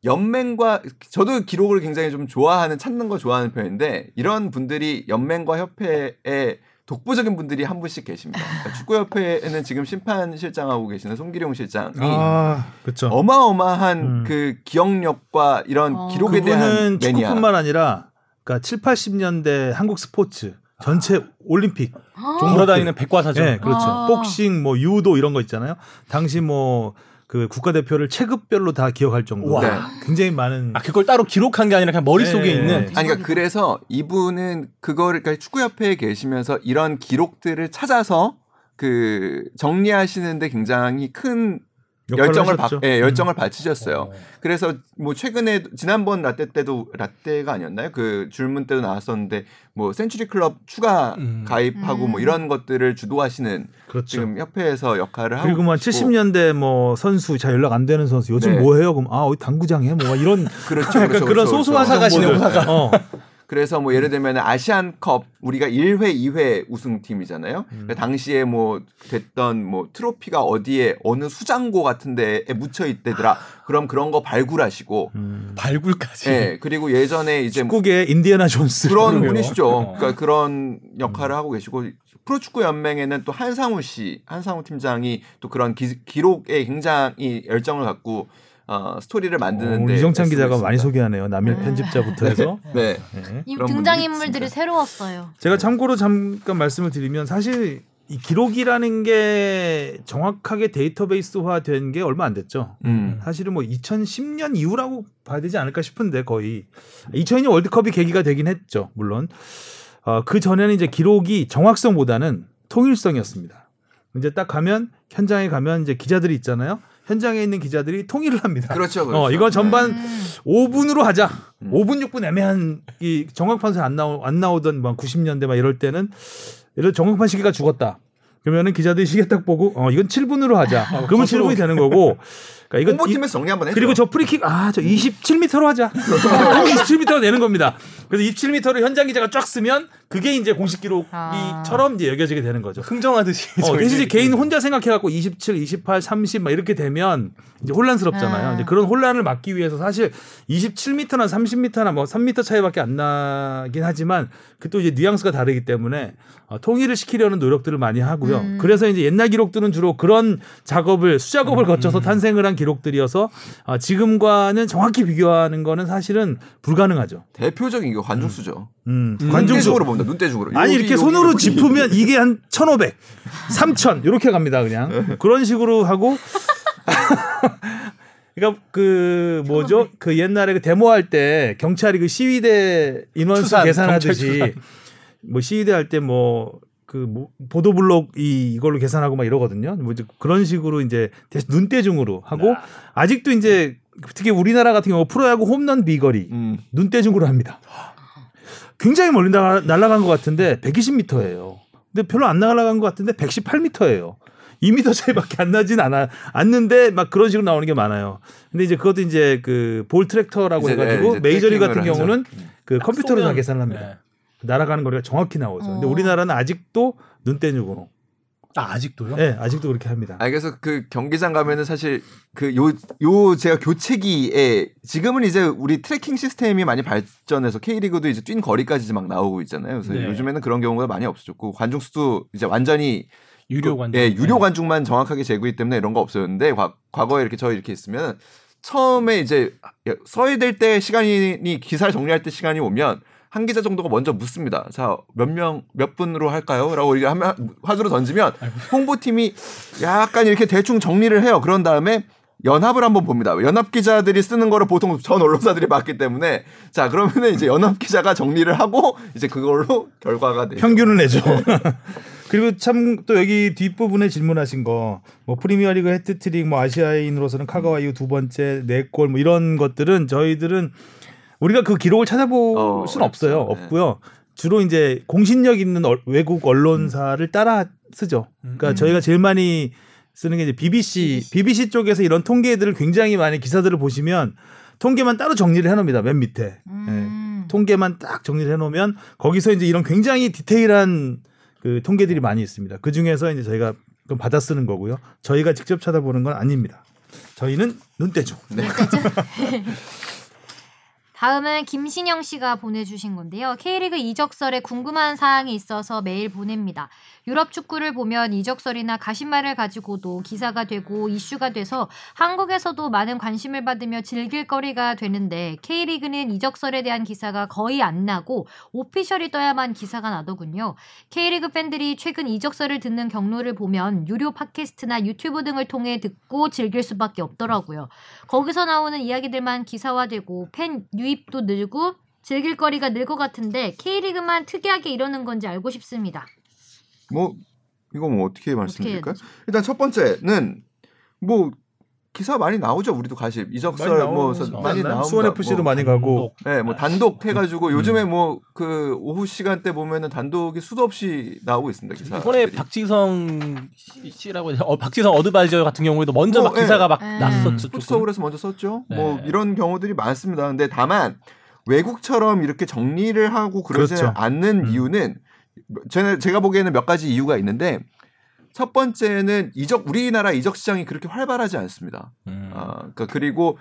연맹과 저도 기록을 굉장히 좀 좋아하는 찾는 거 좋아하는 편인데 이런 분들이 연맹과 협회에 독보적인 분들이 한 분씩 계십니다. 그러니까 축구협회에는 지금 심판실장하고 계시는 송기룡 실장이 아, 그렇죠. 어마어마한 음. 그 기억력과 이런 어. 기록에 대한 매니아. 축구뿐만 아니라 그러니까 7, 80년대 한국 스포츠 전체 올림픽 아. 돌아다니는 백과사전. 네, 그렇죠. 아. 복싱, 뭐 유도 이런 거 있잖아요. 당시 뭐 그 국가대표를 체급별로 다 기억할 정도로 와. 네. 굉장히 많은 아 그걸 따로 기록한 게 아니라 그냥 머릿속에 네. 있는 아니 그러니까 그래서 이분은 그거를 그러니까 축구협회에 계시면서 이런 기록들을 찾아서 그 정리하시는데 굉장히 큰 열정을 바. 예, 음. 열정을 바치셨어요. 그래서 뭐 최근에 지난번 라떼 때도 라떼가 아니었나요? 그 줄문 때도 나왔었는데 뭐 센츄리 클럽 추가 음. 가입하고 뭐 음. 이런 것들을 주도하시는 그렇죠. 지금 협회에서 역할을 하고 그리고 뭐 계시고. 70년대 뭐 선수 잘 연락 안 되는 선수 요즘 네. 뭐 해요? 그럼 아 어디 당구장에 뭐 이런 (laughs) 그렇죠, 약간 그렇죠, 그런 그렇죠, 소소한 그렇죠. 사가시네요, 정보들. 어. 그래서 뭐 예를 들면 아시안컵 우리가 1회, 2회 우승팀이잖아요. 음. 그 당시에 뭐 됐던 뭐 트로피가 어디에 어느 수장고 같은 데에 묻혀 있대더라. 그럼 그런 거 발굴하시고 음. 발굴까지. 예. 그리고 예전에 이제 뭐 축구계 인디애나 존스 그런 그러게요. 분이시죠. 어. 그러니까 그런 역할을 하고 계시고 프로축구 연맹에는 또 한상우 씨, 한상우 팀장이 또 그런 기, 기록에 굉장히 열정을 갖고 어, 스토리를 어, 만드는데 우리 이정찬 기자가 있습니다. 많이 소개하네요. 남일 네. 편집자부터 해서. (laughs) 네. 네. 이 그런 등장 인물들이 분들이 새로웠어요. 제가 참고로 잠깐 말씀을 드리면 사실 이 기록이라는 게 정확하게 데이터베이스화 된 게 얼마 안 됐죠. 음. 사실은 뭐 2010년 이후라고 봐야 되지 않을까 싶은데 거의 2002년 월드컵이 계기가 되긴 했죠. 물론 어, 그 전에는 이제 기록이 정확성보다는 통일성이었습니다. 이제 딱 가면 현장에 가면 이제 기자들이 있잖아요. 현장에 있는 기자들이 통일을 합니다. 그렇죠. 그렇죠. 어, 이거 전반 음. 5분으로 하자. 음. 5분 6분 애매한 이 정확판서 안 나오 안 나오던 막 90년대 막 이럴 때는 이런 정확판 시계가 죽었다. 그러면은 기자들이 시계 딱 보고 어 이건 7분으로 하자. (laughs) 그러면 거꾸로. 7분이 되는 거고. (laughs) 그러니까 이건 이- 홍보팀에서 정리 한번 해줘. 그리고 저 프리킥 아 저 27m로 하자. (laughs) 그럼 27m가 되는 겁니다. 그래서 27m를 현장 기자가 쫙 쓰면 그게 이제 공식 기록이처럼 이제 여겨지게 되는 거죠. 흥정하듯이. 어, 대신 이제. 개인 혼자 생각해갖고 27, 28, 30 막 이렇게 되면 이제 혼란스럽잖아요. 아. 이제 그런 혼란을 막기 위해서 사실 27m나 30m나 뭐 3m 차이밖에 안 나긴 하지만 그 또 이제 뉘앙스가 다르기 때문에 어, 통일을 시키려는 노력들을 많이 하고요. 음. 그래서 이제 옛날 기록들은 주로 그런 작업을 수작업을 거쳐서 탄생을 한 기록들이어서 어, 지금과는 정확히 비교하는 거는 사실은 불가능하죠. 대표적인 게 관중수죠. 음, 관중적으로 관중수. 봅니다. 눈대중으로. 아니 여기, 이렇게 여기, 손으로 여기. 짚으면 이게 한 1,500, 3,000 이렇게 갑니다 그냥 그런 식으로 하고 (laughs) 그러니까 그 뭐죠 그 옛날에 그 데모할 때 경찰이 그 시위대 인원수 추산, 계산하듯이 뭐 시위대 할 때 뭐 그 보도블록 이 이걸로 계산하고 막 이러거든요. 뭐 이제 그런 식으로 이제 눈대중으로 하고 아직도 이제 특히 우리나라 같은 경우 프로야구 홈런 비거리 음. 눈대중으로 합니다. 굉장히 멀리 나, 날아간 것 같은데 120m예요. 근데 별로 안 날아간 것 같은데 118m예요. 2m 차이밖에 안 나진 않아 않는데 막 그런 식으로 나오는 게 많아요. 근데 이제 그것도 이제 그 볼 트랙터라고 해가지고 네, 이제 메이저리 같은 하죠. 경우는 그딱 컴퓨터로 다 계산을 합니다. 네. 날아가는 거리가 정확히 나오죠. 근데 어. 우리나라는 아직도 눈대중으로 아, 아직도요? 네, 아직도 그렇게 합니다. 아 그래서 그 경기장 가면은 사실 그 요 요 제가 교체기에 지금은 이제 우리 tracking 시스템이 많이 발전해서 K리그도 이제 뛴 거리까지 막 나오고 있잖아요. 그래서 네. 요즘에는 그런 경우가 많이 없어졌고 관중 수도 이제 완전히 유료 관중. 예, 유료 네. 관중만 정확하게 재고기 때문에 이런 거 없었는데 과, 과거에 이렇게 저희 이렇게 있으면 처음에 이제 서야 될 때 시간이 기사를 정리할 때 시간이 오면 한 기자 정도가 먼저 묻습니다. 자, 몇 명, 몇 분으로 할까요? 라고 이렇게 하면 화두로 던지면 홍보팀이 약간 이렇게 대충 정리를 해요. 그런 다음에 연합을 한번 봅니다. 연합 기자들이 쓰는 거를 보통 전 언론사들이 봤기 때문에 자, 그러면은 이제 연합 기자가 정리를 하고 이제 그걸로 결과가 되죠. 평균을 내죠. (laughs) 그리고 참 또 여기 뒷부분에 질문하신 거 뭐 프리미어리그 해트트릭 뭐 아시아인으로서는 카가와 이후 두 번째 네 골 뭐 이런 것들은 저희들은 우리가 그 기록을 찾아볼 어, 수는 없어요. 네. 없고요. 주로 이제 공신력 있는 얼- 외국 언론사를 따라 쓰죠. 그러니까 저희가 제일 많이 쓰는 게 이제 BBC, BBC 쪽에서 이런 통계들을 굉장히 많이 기사들을 보시면 통계만 따로 정리를 해놓습니다. 맨 밑에. 음. 예. 통계만 딱 정리를 해놓으면 거기서 이제 이런 굉장히 디테일한 그 통계들이 많이 있습니다. 그 중에서 이제 저희가 좀 받아 쓰는 거고요. 저희가 직접 찾아보는 건 아닙니다. 저희는 눈대죠. (laughs) (laughs) 다음은 김신영 씨가 보내주신 건데요. K리그 이적설에 궁금한 사항이 있어서 메일 보냅니다. 유럽 축구를 보면 이적설이나 가십말을 가지고도 기사가 되고 이슈가 돼서 한국에서도 많은 관심을 받으며 즐길 거리가 되는데 K리그는 이적설에 대한 기사가 거의 안 나고 오피셜이 떠야만 기사가 나더군요. K리그 팬들이 최근 이적설을 듣는 경로를 보면 유료 팟캐스트나 유튜브 등을 통해 듣고 즐길 수밖에 없더라고요. 거기서 나오는 이야기들만 기사화되고 팬 유입도 늘고 즐길 거리가 늘 것 같은데 K리그만 특이하게 이러는 건지 알고 싶습니다. 뭐 이거 뭐 어떻게 말씀드릴까요? 일단 첫 번째는 뭐 기사 많이 나오죠. 우리도 가십 이적설 뭐 서- 많이 나온다. 수원 FC도 뭐, 많이 가고 네, 뭐 단독 해 가지고 요즘에 뭐 그 오후 시간대 보면은 단독이 수도 없이 나오고 있습니다. 기사. 이번에 박지성 씨- 씨라고 어, 박지성 어드바이저 같은 경우에도 먼저 뭐, 막 기사가 막 예. 났었죠. 스포츠 조금. 서울에서 먼저 썼죠. 네. 뭐 이런 경우들이 많습니다. 근데 다만 외국처럼 이렇게 정리를 하고 그러지 그렇죠. 않는 음. 이유는 제가, 제가 보기에는 몇 가지 이유가 있는데 첫 번째는 이적 우리나라 이적 시장이 그렇게 활발하지 않습니다. 음. 아, 그러니까 그리고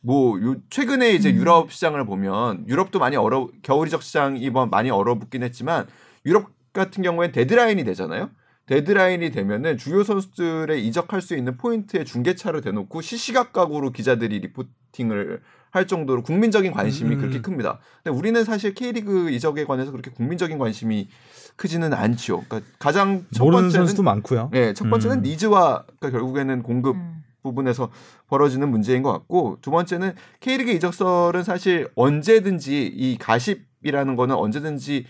뭐 요, 최근에 이제 음. 유럽 시장을 보면 유럽도 많이 얼어 겨울 이적 시장이 이번 많이 얼어붙긴 했지만 유럽 같은 경우엔 데드라인이 되잖아요. 데드라인이 되면은 주요 선수들의 이적할 수 있는 포인트에 중계차를 대놓고 시시각각으로 기자들이 reporting을 할 정도로 국민적인 관심이 음. 그렇게 큽니다. 근데 우리는 사실 K리그 이적에 관해서 그렇게 국민적인 관심이 크지는 않죠. 그러니까 가장 첫 모르는 번째는 선수도 많고요. 네, 첫 번째는 음. needs와 그러니까 결국에는 공급 음. 부분에서 벌어지는 문제인 것 같고 두 번째는 K리그 이적설은 사실 언제든지 이 가십이라는 거는 언제든지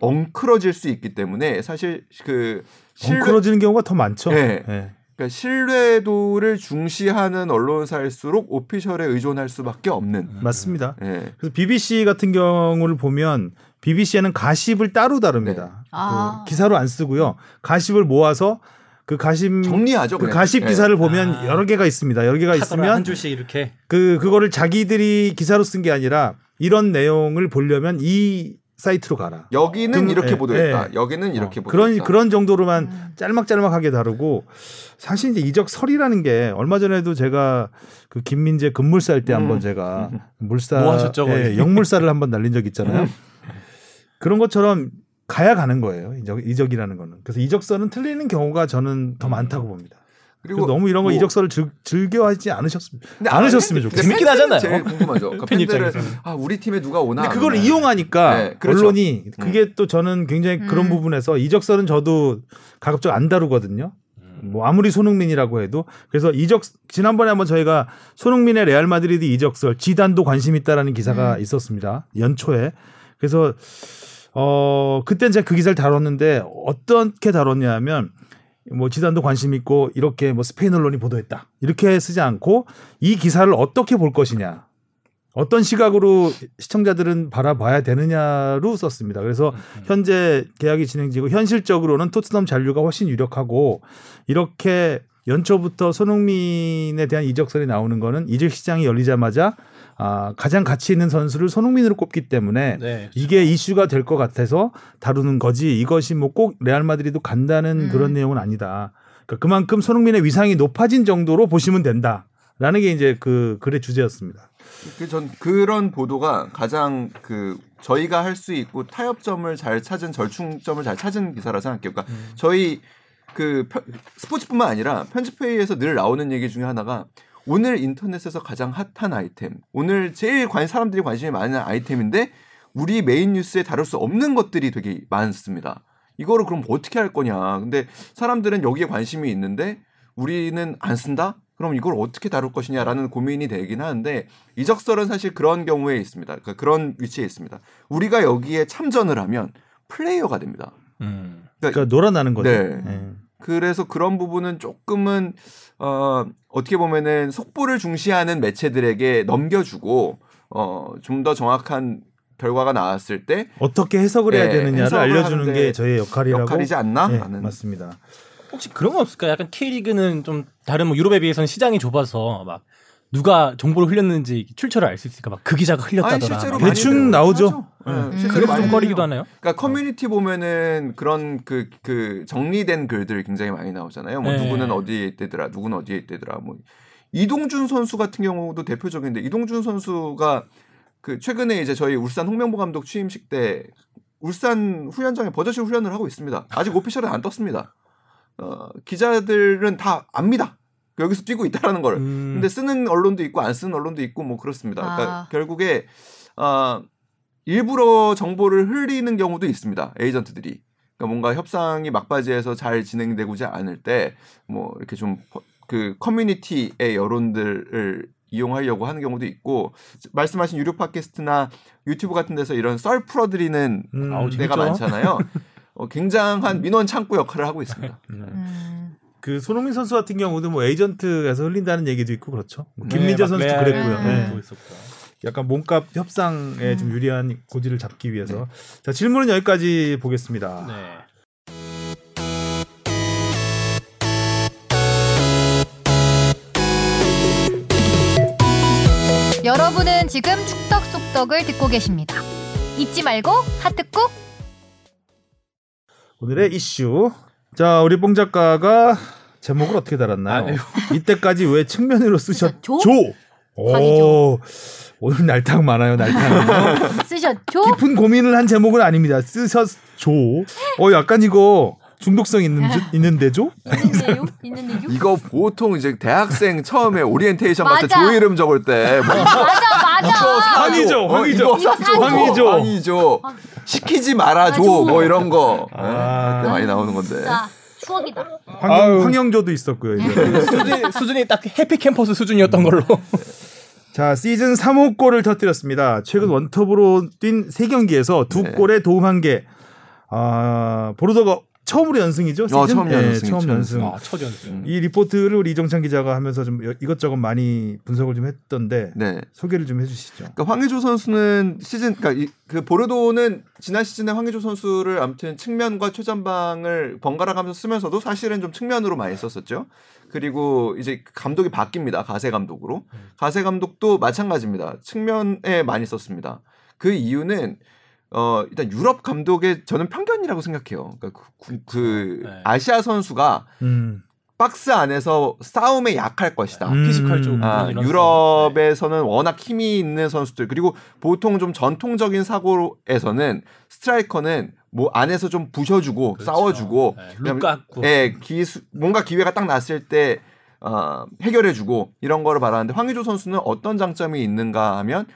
엉클어질 수 있기 때문에 사실 그 신뢰, 엉클어지는 경우가 더 많죠. 네. 예. 그러니까 신뢰도를 중시하는 언론사일수록 오피셜에 의존할 수밖에 없는. 맞습니다. 예. 그래서 BBC 같은 경우를 보면 BBC에는 가십을 따로 다룹니다. 아. 그 기사로 안 쓰고요. 가십을 모아서 그 가십 정리하죠. 그 그냥. 가십 예. 기사를 보면 아. 여러 개가 있습니다. 여러 개가 있으면 한 줄씩 이렇게 그 그거를 자기들이 기사로 쓴 게 아니라 이런 내용을 보려면 이 사이트로 가라. 여기는 등- 이렇게 예, 보도했다. 예. 여기는 이렇게 어, 보도했다. 그런 그런 정도로만 음. 짤막짤막하게 다루고 사실 이제 이적설이라는 게 얼마 전에도 제가 그 김민재 급물사 할때 음. 한번 제가 (laughs) 물사 뭐 하셨죠? 예, 역물사를 한번 날린 적 있잖아요. 음. 그런 것처럼 가야 가는 거예요. 이적 이적이라는 거는. 그래서 이적설은 틀리는 경우가 저는 더 많다고 봅니다. 그리고 너무 이런 거 뭐- 이적설을 즐, 즐겨하지 않으셨으면 근데 않으셨으면 좋겠어요. 재밌긴 하잖아요. 제일 궁금하죠. 그러니까 팬 팬들은 입장에서는. 아 우리 팀에 누가 오나. 근데 그걸. 이용하니까 네, 그렇죠. 언론이 그게 또 저는 굉장히 그런 음. 부분에서 이적설은 저도 가급적 안 다루거든요. 뭐 아무리 손흥민이라고 해도 그래서 이적 지난번에 한번 저희가 손흥민의 레알 마드리드 이적설 지단도 관심 있다라는 기사가 음. 있었습니다. 연초에 그래서 어 그때는 제가 그 기사를 다뤘는데 어떻게 다뤘냐면 뭐 지단도 관심 있고 이렇게 뭐 스페인 언론이 보도했다. 이렇게 쓰지 않고 이 기사를 어떻게 볼 것이냐. 어떤 시각으로 시청자들은 바라봐야 되느냐로 썼습니다. 그래서 현재 계약이 진행되고 현실적으로는 토트넘 잔류가 훨씬 유력하고 이렇게 연초부터 손흥민에 대한 이적설이 나오는 거는 이적 시장이 열리자마자 아, 가장 가치 있는 선수를 손흥민으로 꼽기 때문에 네. 이게 이슈가 될 것 같아서 다루는 거지 이것이 뭐 꼭 레알 마드리도 간다는 음. 그런 내용은 아니다. 그러니까 그만큼 손흥민의 위상이 높아진 정도로 보시면 된다라는 게 이제 그 글의 주제였습니다. 그 전 그런 보도가 가장 그 저희가 할 수 있고 타협점을 잘 찾은 절충점을 잘 찾은 기사라 생각해요. 그러니까 저희 그 편- 스포츠뿐만 아니라 편집회의에서 늘 나오는 얘기 중에 하나가 오늘 인터넷에서 가장 핫한 아이템, 오늘 제일 관 사람들이 관심이 많은 아이템인데 우리 메인 뉴스에 다룰 수 없는 것들이 되게 많습니다. 이거를 그럼 어떻게 할 거냐? 근데 사람들은 여기에 관심이 있는데 우리는 안 쓴다? 그럼 이걸 어떻게 다룰 것이냐라는 고민이 되긴 하는데 이적설은 사실 그런 경우에 있습니다. 그러니까 그런 위치에 있습니다. 우리가 여기에 참전을 하면 플레이어가 됩니다. 음. 그러니까 놀아나는 거죠. 네. 예. 그래서 그런 부분은 조금은 어 어떻게 보면은 속보를 중시하는 매체들에게 넘겨주고 어좀 더 정확한 결과가 나왔을 때 어떻게 해석을 해야 예, 되느냐를 해석을 알려주는 게 저의 역할이라고 역할이지 않나? 예, 라는 맞습니다. 혹시 그런 건 없을까요? 약간 K리그는 좀 다른 뭐 유럽에 비해서는 시장이 좁아서 막 누가 정보를 흘렸는지 출처를 알 수 있으니까 막 그 기자가 아니 흘렸다더라. 많이 대충 나오죠. 예, 음. 그래서 좀 꺼리기도. 하나요? 그러니까 커뮤니티 보면은 그런 그, 그 정리된 글들 굉장히 많이 나오잖아요. 뭐 네. 누구는 어디에 있대더라, 누구는 어디에 있대더라. 뭐 이동준 선수 같은 경우도 대표적인데 이동준 선수가 그 최근에 이제 저희 울산 홍명보 감독 취임식 때 울산 후연장에 버젓이 훈련을 하고 있습니다. 아직 오피셜은 안 떴습니다. 어, 기자들은 다 압니다. 여기서 뛰고 있다라는 걸. 음. 근데 쓰는 언론도 있고 안 쓰는 언론도 있고 뭐 그렇습니다. 그러니까 아. 결국에 어, 일부러 정보를 흘리는 경우도 있습니다. 에이전트들이. 그러니까 뭔가 협상이 막바지에서 잘 진행되고자 않을 때 뭐 이렇게 좀 그 커뮤니티의 여론들을 이용하려고 하는 경우도 있고 말씀하신 유료 팟캐스트나 유튜브 같은 데서 이런 썰 풀어드리는 음, 데가. 많잖아요. (laughs) 어, 굉장한 민원 창구 역할을 하고 있습니다. 음. 그 손흥민 선수 같은 경우도 뭐 에이전트에서 흘린다는 얘기도 있고 그렇죠. 뭐 네, 김민재 막 선수도 그랬고요. 음. 네. 약간 몸값 협상에 좀 음. 유리한 고지를 잡기 위해서. 자 질문은 여기까지 보겠습니다. 네. 여러분은 지금 축덕쑥덕을 듣고 계십니다. 잊지 말고 하트 꾹. 오늘의 이슈. 자 우리 뽕 작가가 제목을 어떻게 달았나요? 아유. 이때까지 왜 측면으로 쓰셨죠? 조? 오. 오늘 날탕 많아요 날탕. (laughs) 쓰셨죠? 깊은 고민을 한 제목은 아닙니다. 쓰셨죠. 어 약간 이거 중독성 있는 듯- (laughs) 있는데죠? 있는데요? 있는데요? 이거 보통 이제 대학생 처음에 (laughs) 오리엔테이션 같은 맞아. 조 이름 적을 때 뭐, 맞아 맞아. 황이죠, 어, 황이죠. 황이죠. 황이죠. 시키지 말아줘. 사줘. 뭐 이런 거. 아. 그때 많이 나오는 건데. 자 추억이다. 황영, 황영 조도 있었고요. (laughs) 수준, 수준이 딱 해피 캠퍼스 수준이었던 걸로. (laughs) 자 시즌 3호 골을 터뜨렸습니다. 최근 원톱으로 뛴세 경기에서 두 네. 골에 도움 한 개. 아 보르도가 처음으로 연승이죠? 어, 처음 네, 연승이죠. 처음 연승. 아, 첫 연승. 이 리포트를 우리 이정찬 기자가 하면서 좀 여- 이것저것 많이 분석을 좀 했던데 네. 소개를 좀 해주시죠. 그러니까 황의조 선수는 시즌 그러니까 이, 그 보르도는 지난 시즌에 황의조 선수를 아무튼 측면과 최전방을 번갈아 가면서 쓰면서도 사실은 좀 측면으로 많이 썼었죠. 그리고 이제 감독이 바뀝니다. 가세 감독으로. 가세 감독도 마찬가지입니다. 측면에 많이 썼습니다. 그 이유는 어 일단 유럽 감독의 저는 편견이라고 생각해요. 그러니까 그, 그- 그 네. 아시아 선수가 음. 박스 안에서 싸움에 약할 것이다. 음. physical 쪽. 아, 유럽에서는 워낙 힘이 있는 선수들 그리고 보통 좀 전통적인 사고에서는 스트라이커는 뭐 안에서 좀 부셔주고 그렇죠. 싸워주고 네, 그다음에 룩 깎고. 예, 기수 뭔가 기회가 딱 났을 때 어, 해결해주고 이런 거를 바라는데 황의조 선수는 어떤 장점이 있는가 하면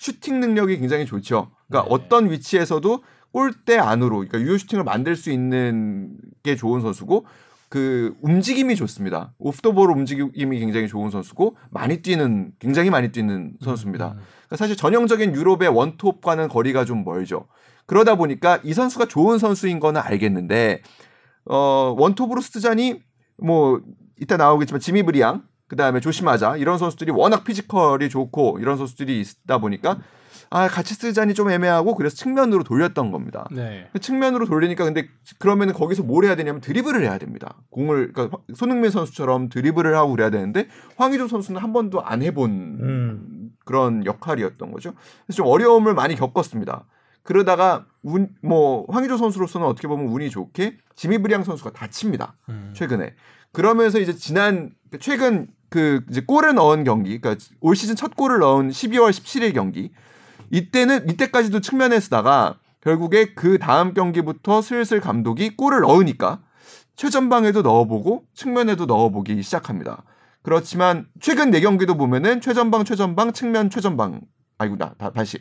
슈팅 능력이 굉장히 좋죠. 그러니까 네. 어떤 위치에서도 골대 안으로 그러니까 유효 슈팅을 만들 수 있는 게 좋은 선수고 그 움직임이 좋습니다. off the ball 움직임이 굉장히 좋은 선수고 많이 뛰는 굉장히 많이 뛰는 선수입니다. 그러니까 사실 전형적인 유럽의 원톱과는 거리가 좀 멀죠. 그러다 보니까 이 선수가 좋은 선수인 거는 알겠는데 어 원톱으로 쓰자니 뭐 이따 나오겠지만 지미 브리앙 그다음에 조심하자 이런 선수들이 워낙 피지컬이 좋고 이런 선수들이 있다 보니까 아 같이 쓰자니 좀 애매하고 그래서 측면으로 돌렸던 겁니다. 네. 측면으로 돌리니까 근데 그러면 거기서 뭘 해야 되냐면 드리블을 해야 됩니다. 공을 그러니까 손흥민 선수처럼 드리블을 하고 그래야 되는데 황의조 선수는 한 번도 안 해본 음. 그런 역할이었던 거죠. 그래서 좀 어려움을 많이 겪었습니다. 그러다가 운, 뭐 황의조 선수로서는 어떻게 보면 운이 좋게 지미 브리앙 선수가 다칩니다. 음. 최근에 그러면서 이제 지난 최근 그 이제 골을 넣은 경기, 그러니까 올 시즌 첫 골을 넣은 12월 17일 경기 이때는 이때까지도 측면에 쓰다가 결국에 그 다음 경기부터 슬슬 감독이 골을 넣으니까 최전방에도 넣어보고 측면에도 넣어보기 시작합니다. 그렇지만 최근 네 경기도 보면은 최전방 최전방 측면 최전방 아이고나 다, 다시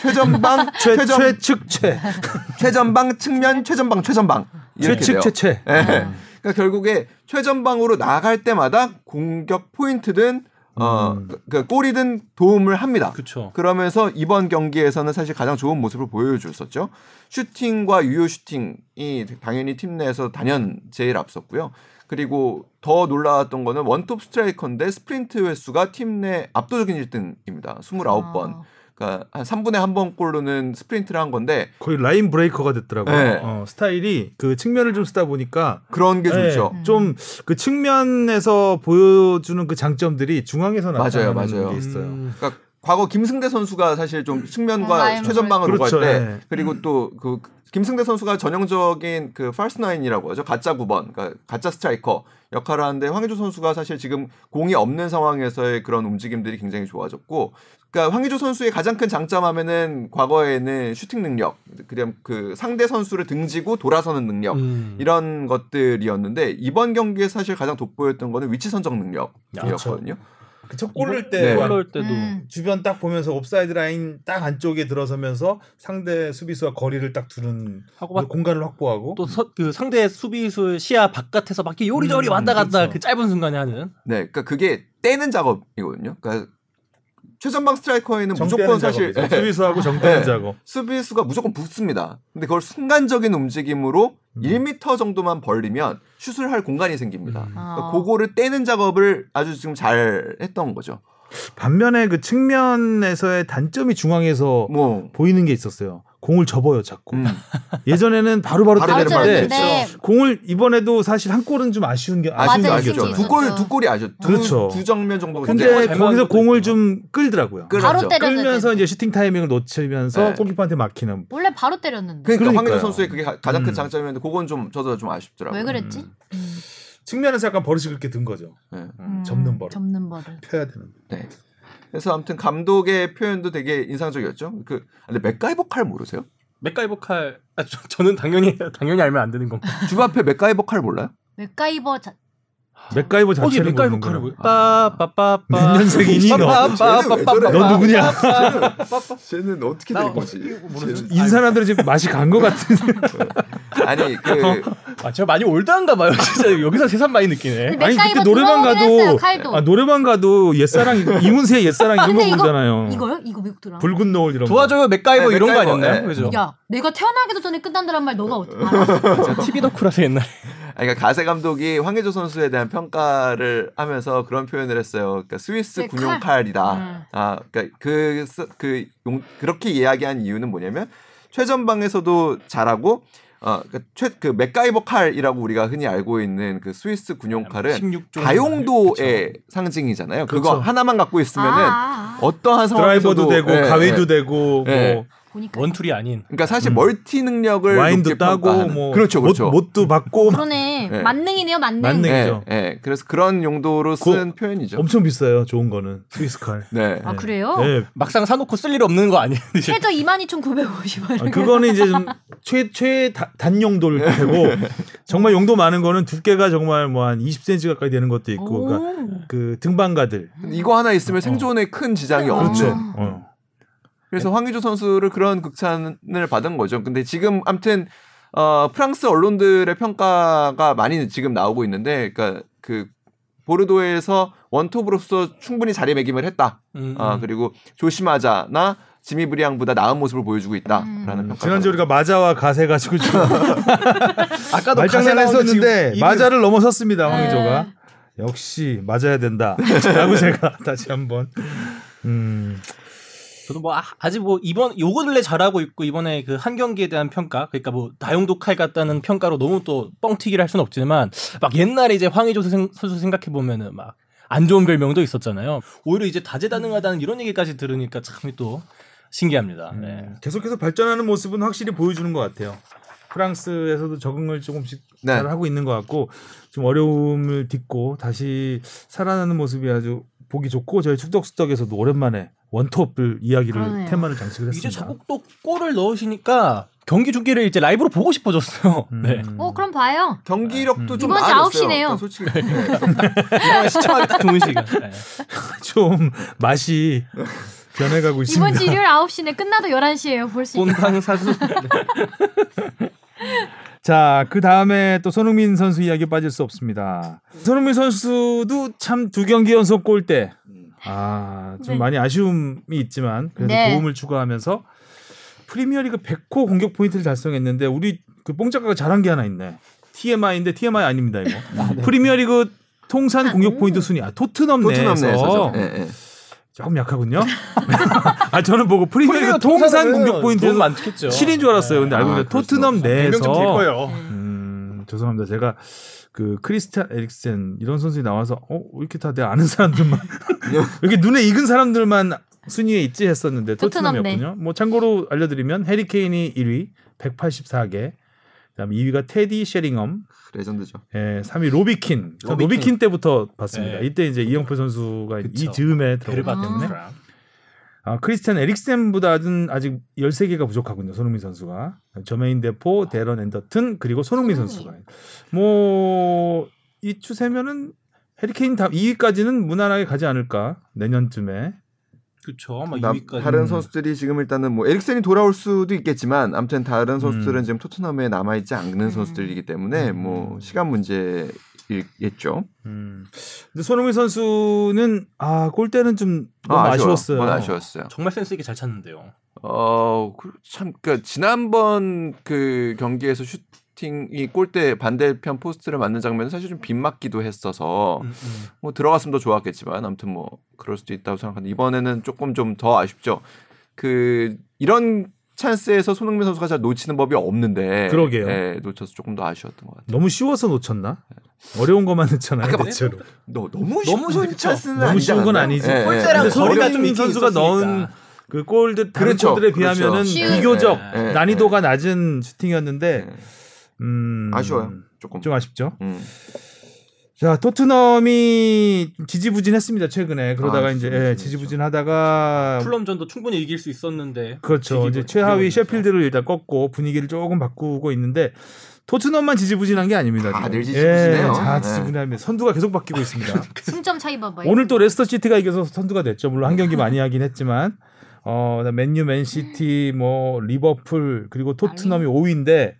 최전방 (laughs) 최, 최전 최측 최 (laughs) 최전방 측면 최전방 최전방 이렇게. 최측 최최 예. 그러니까 결국에 최전방으로 나갈 때마다 공격 포인트든 어, 음. 그, 그 골이든 도움을 합니다. 그쵸. 그러면서 이번 경기에서는 사실 가장 좋은 모습을 보여줬었죠. 슈팅과 유효 슈팅이 당연히 팀 내에서 단연 제일 앞섰고요. 그리고 더 놀라웠던 거는 원톱 스트라이커인데 스프린트 횟수가 팀 내 압도적인 1등입니다. 29번. 아. 그러니까 한 3분에 한 번꼴로는 스프린트를 한 건데 거의 line breaker가 됐더라고요. 네. 어, 스타일이 그 측면을 좀 쓰다 보니까 그런 게 네, 좋죠. 음. 좀그 측면에서 보여주는 그 장점들이 중앙에서 맞아요, 나타나는 맞아요. 게 있어요. 음. 그러니까 과거 김승대 선수가 사실 좀 음, 측면과 라인 최전방으로 그렇죠, 갈때 네. 그리고 또 그 김승대 선수가 전형적인 그 false nine이라고 하죠 가짜 9번 그러니까 가짜 스트라이커 역할을 하는데 황의조 선수가 사실 지금 공이 없는 상황에서의 그런 움직임들이 굉장히 좋아졌고 그러니까 황의조 선수의 가장 큰 장점하면은 과거에는 슈팅 능력 그냥 그 상대 선수를 등지고 돌아서는 능력 음. 이런 것들이었는데 이번 경기에 사실 가장 돋보였던 거는 위치 선정 능력이었거든요. 그첫 이번- 골을 때 네. 골 넣을 때도 음. 주변 딱 보면서 옵사이드 라인 딱 안쪽에 들어서면서 상대 수비수와 거리를 딱 두는 하고 막 공간을 확보하고 또 그 상대 수비수 시야 바깥에서 막 이렇게 요리조리 음, 왔다 갔다 그렇죠. 그 짧은 순간에 하는 네, 그러니까 그게 떼는 작업이거든요. 그러니까 최전방 스트라이커에는 무조건 사실 작업이죠. 수비수하고 정떼는 네. 작업. 수비수가 무조건 붙습니다. 근데 그걸 순간적인 움직임으로 음. 1m 정도만 벌리면 슛을 할 공간이 생깁니다. 음. 아. 그러니까 그거를 떼는 작업을 아주 지금 잘 했던 거죠. 반면에 그 측면에서의 단점이 중앙에서 뭐 보이는 게 있었어요. 공을 접어요, 자꾸. 음, 예전에는 바로바로 바로 바로 때렸는데 쳤는데 공을 이번에도 사실 한 골은 좀 아쉬운 게 아쉬운 게. 있었죠. 두 골 두 골이 아쉬워. 두, 그렇죠. 두 정면 정도. 근데 거기서 공을. 좀 끌더라고요. 끌- 바로 끌면서 이제 슈팅 타이밍을 놓치면서 네. 골키퍼한테 막히는. 원래 바로 때렸는데 그러니까 그러니까요. 황의조 선수의 그게 가- 가장 큰 음. 장점이었는데 그건 좀 저도 좀 아쉽더라고요. 왜 그랬지? 음. 음. 측면에서 약간 버릇이 그렇게 든 거죠. 네. 음. 접는 버릇. 접는 버릇. 펴야 되는데. 네. 그래서 아무튼 감독의 표현도 되게 인상적이었죠. 그 근데 맥가이버 칼 모르세요? 맥가이버 칼 아, 저, 저는 당연히 당연히 알면 안 되는 건가? 주 앞에 맥가이버 칼 몰라요? 맥가이버 자... 맥가이버 어디 자체를 맥가이버 거야. 뭐 빠빠빠빠 몇 년생이니, 너? 너 누구냐? 쟤는 어떻게 나된 거지? 모르겠어. 쟤는- 이 사람들은 지금 맛이 간 것 같은. 아니 그 아 제가 많이 올드한가 봐요. (laughs) 진짜 여기서 세상 많이 느끼네. 아니 그때 노래방 가도 했어요. 아, 노래방 가도 옛사랑 (laughs) 이문세의 옛사랑 이런 거 부르잖아요. 이거요? 이거 미국 드라마. 붉은 노을 이런 거. 도와줘요 맥가이버 네, 이런 거 맥가이버, 아니었나요? 네. 그죠? 야, 내가 태어나기도 전에 끝난 드라말 너가 어떻게 알아? (laughs) TV 덕후라서 옛날에. 그러니까 가세 감독이 황의조 선수에 대한 평가를 하면서 그런 표현을 했어요. 그러니까 스위스 네, 군용 칼. 칼이다. 음. 아, 그러니까 그, 쓰- 그 용, 그렇게 이야기한 이유는 뭐냐면 최전방에서도 잘하고 어, 그, 최, 그 맥가이버 칼이라고 우리가 흔히 알고 있는 그 스위스 군용 칼은 16종 다용도의 상징이잖아요. 그거 그렇죠. 하나만 갖고 있으면은 아, 아, 아. 어떠한 상황에서도 드라이버도 되고 예, 가위도 예. 되고 예. 뭐 보니까 원툴이 아닌. 그러니까 사실 음. 멀티 능력을 와인도 따고. 뭐 그렇죠, 그렇죠. 못, 못도 받고 그러네. 네. 만능이네요, 만능. 만능. 예, 그죠. 예. 그래서 그런 용도로 쓴 표현이죠. 엄청 비싸요. 좋은 거는 스위스 칼. 네. 아, 그래요? 네. 막상 사놓고 쓸 일 없는 거 아니에요? (laughs) 최저 22,950원. 아, 그거는 이제 좀 최최 단 용도를 테고 정말 용도 많은 거는 두께가 정말 뭐 한 20cm 가까이 되는 것도 있고 그러니까 그 등반가들 이거 하나 있으면 생존에 큰 지장이 어. 없는. 그렇죠. 음. 어. 그래서 황의조 선수를 그런 극찬을 받은 거죠. 근데 지금 아무튼 어, 프랑스 언론들의 평가가 많이 지금 나오고 있는데, 그러니까 그 보르도에서 원톱으로서 충분히 자리매김을 했다. 음, 아 음. 그리고 조심하자나 지미 브리앙보다 나은 모습을 보여주고 있다라는 음. 평가. 지난주 우리가 마자와 가세 가지고 좀 (laughs) 아까도 말장난했었는데 마자를 넘어섰습니다 네. 황의조가 역시 맞아야 된다라고 제가 (laughs) 다시 한번 음 저도 뭐 아- 아직 뭐 이번 요거 근래 잘하고 있고 이번에 그 한 경기에 대한 평가 그러니까 뭐 다용도 칼 같다는 평가로 너무 또 뻥튀기를 할 수는 없지만 막 옛날에 이제 황의조 생- 선수 생각해 보면은 막 안 좋은 별명도 있었잖아요. 오히려 이제 다재다능하다는 이런 얘기까지 들으니까 참 또 신기합니다. 네. 음, 계속해서 발전하는 모습은 확실히 보여주는 것 같아요. 프랑스에서도 적응을 조금씩 네. 잘 하고 있는 것 같고 좀 어려움을 딛고 다시 살아나는 모습이 아주 보기 좋고 저희 축덕수덕에서도 오랜만에 원톱을 이야기를 그러네요. 테마를 장식을 했습니다. 이제 자꾸 또 골을 넣으시니까 경기 중계를 이제 라이브로 보고 싶어졌어요. 음. 네. 어 그럼 봐요. 경기력도 좀 이번 주 나아졌어요. 9시네요. 그러니까 솔직히 네. 시청하기 딱 좋은 시간. 네. (laughs) 좀 맛이 변해가고 있습니다. 이번 주 일요일 9시네 끝나도 11시에요. 볼 수 있게. 본방 사수. (laughs) 자, 그 다음에 또 손흥민 선수 이야기 빠질 수 없습니다. 손흥민 선수도 참 두 경기 연속 골대. 아, 좀 네. 많이 아쉬움이 있지만 그래도 네. 도움을 추가하면서 프리미어리그 100호 공격 포인트를 달성했는데 우리 그 뽕작가가 잘한 게 하나 있네. TMI인데 TMI 아닙니다 이거. 프리미어리그 통산 공격 포인트 순위 아 토트넘, 토트넘 내에서. 조금 약하군요. (laughs) 아 저는 보고 프리미어리그 프리미어 통산 공격 포인트에서 많겠죠. 7인 줄 알았어요. 근데 알고 아, 보니까 토트넘 별명 내에서 거예요. 음, 죄송합니다. 제가 그 크리스티안 에릭센 이런 선수들이 나와서 어, 왜 이렇게 다 내 아는 사람들만 (laughs) 이렇게 눈에 익은 사람들만 순위에 있지 했었는데 토트넘 토트넘이었군요. 뭐 참고로 알려드리면 해리 케인이 1위 184개. 그다음 2위가 테디 셰링엄, 레전드죠. 예, 3위 로비킨. 저 로비킨. 로비킨 때부터 봤습니다. 네. 이때 이제 이영표 선수가 그쵸. 이 즈음에 들어갔기 때문에. 아, 크리스티안 에릭센보다는 아직 13개가 부족하군요. 손흥민 선수가. 저메인 데포, 데런 앤더튼 그리고 손흥민 선수가. 뭐 이 추세면은 해리케인 다 2위까지는 무난하게 가지 않을까? 내년쯤에. 2위까지. 다른 선수들이 지금 일단은 뭐 에릭센이 돌아올 수도 있겠지만 아무튼 다른 선수들은 음. 지금 토트넘에 남아 있지 않는 음. 선수들이기 때문에 뭐 시간 문제겠죠. 음. 근데 손흥민 선수는 아, 골대는 좀 너무 아, 아. 쉬웠어요 아쉬웠어요. 정말 센스 있게 잘 찾는데요. 어, 그 참, 그니까, 지난번 그 경기에서 슈팅이 골대 반대편 포스트를 맞는 장면은 사실 좀 빗맞기도 했어서, 음, 음. 뭐 들어갔으면 더 좋았겠지만, 아무튼 뭐, 그럴 수도 있다고 생각하는데, 이번에는 조금 좀 더 아쉽죠. 그, 이런 찬스에서 손흥민 선수가 잘 놓치는 법이 없는데, 그러게요. 예, 놓쳐서 조금 더 아쉬웠던 것 같아요. 너무 쉬워서 놓쳤나? 어려운 것만 넣잖아요. 아까 대체로. 너, 너무 너무 쉬운? 찬스는 너무 쉬운 건? 아니지. 예, 예. 골대랑 근데 거리가 손흥민 좀 선수가 넣은 있었으니까. 그 골들 다른 그렇죠. 골들에 그렇죠. 비하면은 쉬운. 비교적 예, 예, 난이도가 낮은 슈팅이었는데 예. 음, 아쉬워요. 조금. 좀 아쉽죠. 음. 자 토트넘이 지지부진했습니다 최근에 그러다가 아, 이제 예. 지지부진하다가 풀럼전도 충분히 이길 수 있었는데. 그렇죠 이제 최하위 셰필드를 일단 꺾고 분위기를 조금 바꾸고 있는데 토트넘만 지지부진한 게 아닙니다. 다들 지금. 지지부진해요. 예, 다 네. 지지부진합니다. 선두가 계속 바뀌고 있습니다. (laughs) 승점 차이 봐봐요. 오늘 또 레스터 시티가 이겨서 선두가 됐죠. 물론 한 경기 많이 하긴 했지만 어 맨유, 맨시티, 뭐 리버풀 그리고 토트넘이 5위인데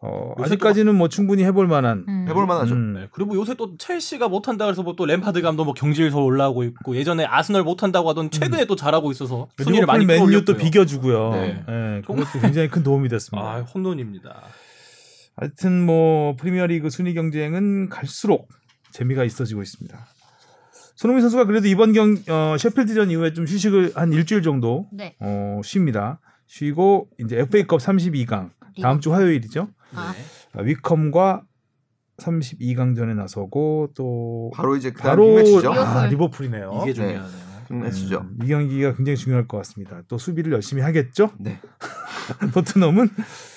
어 요새 아직까지는 뭐 충분히 해볼 만한. 음. 해볼 만하죠. 음. 네, 그리고 요새 또 첼시가 못한다 그래서 뭐 또 램파드 감독 뭐 경질설 올라오고 있고 예전에 아스널 못한다고 하던 최근에 또 잘하고 있어서 순위를 많이 맨유 또. 비겨주고요. 네. 예, 그것도 굉장히 큰 도움이 됐습니다. 아 홈런입니다. 하여튼 뭐 프리미어리그 순위 경쟁은 갈수록 재미가 있어지고 있습니다. 손흥민 선수가 그래도 이번 경 어, 셰필드전 이후에 좀 휴식을 한 일주일 정도 네. 어, 쉽니다. 쉬고 이제 FA컵 32강 다음 주 화요일이죠. 아, 아, 위컴과 32강전에 나서고 또 바로 이제 그 바로 빅매치죠. 아, 리버풀. 리버풀이네요. 이게 중요하네요. 빅매치죠. 음, 이 경기가 굉장히 중요할 것 같습니다. 또 수비를 열심히 하겠죠. 네. (laughs) 토트넘은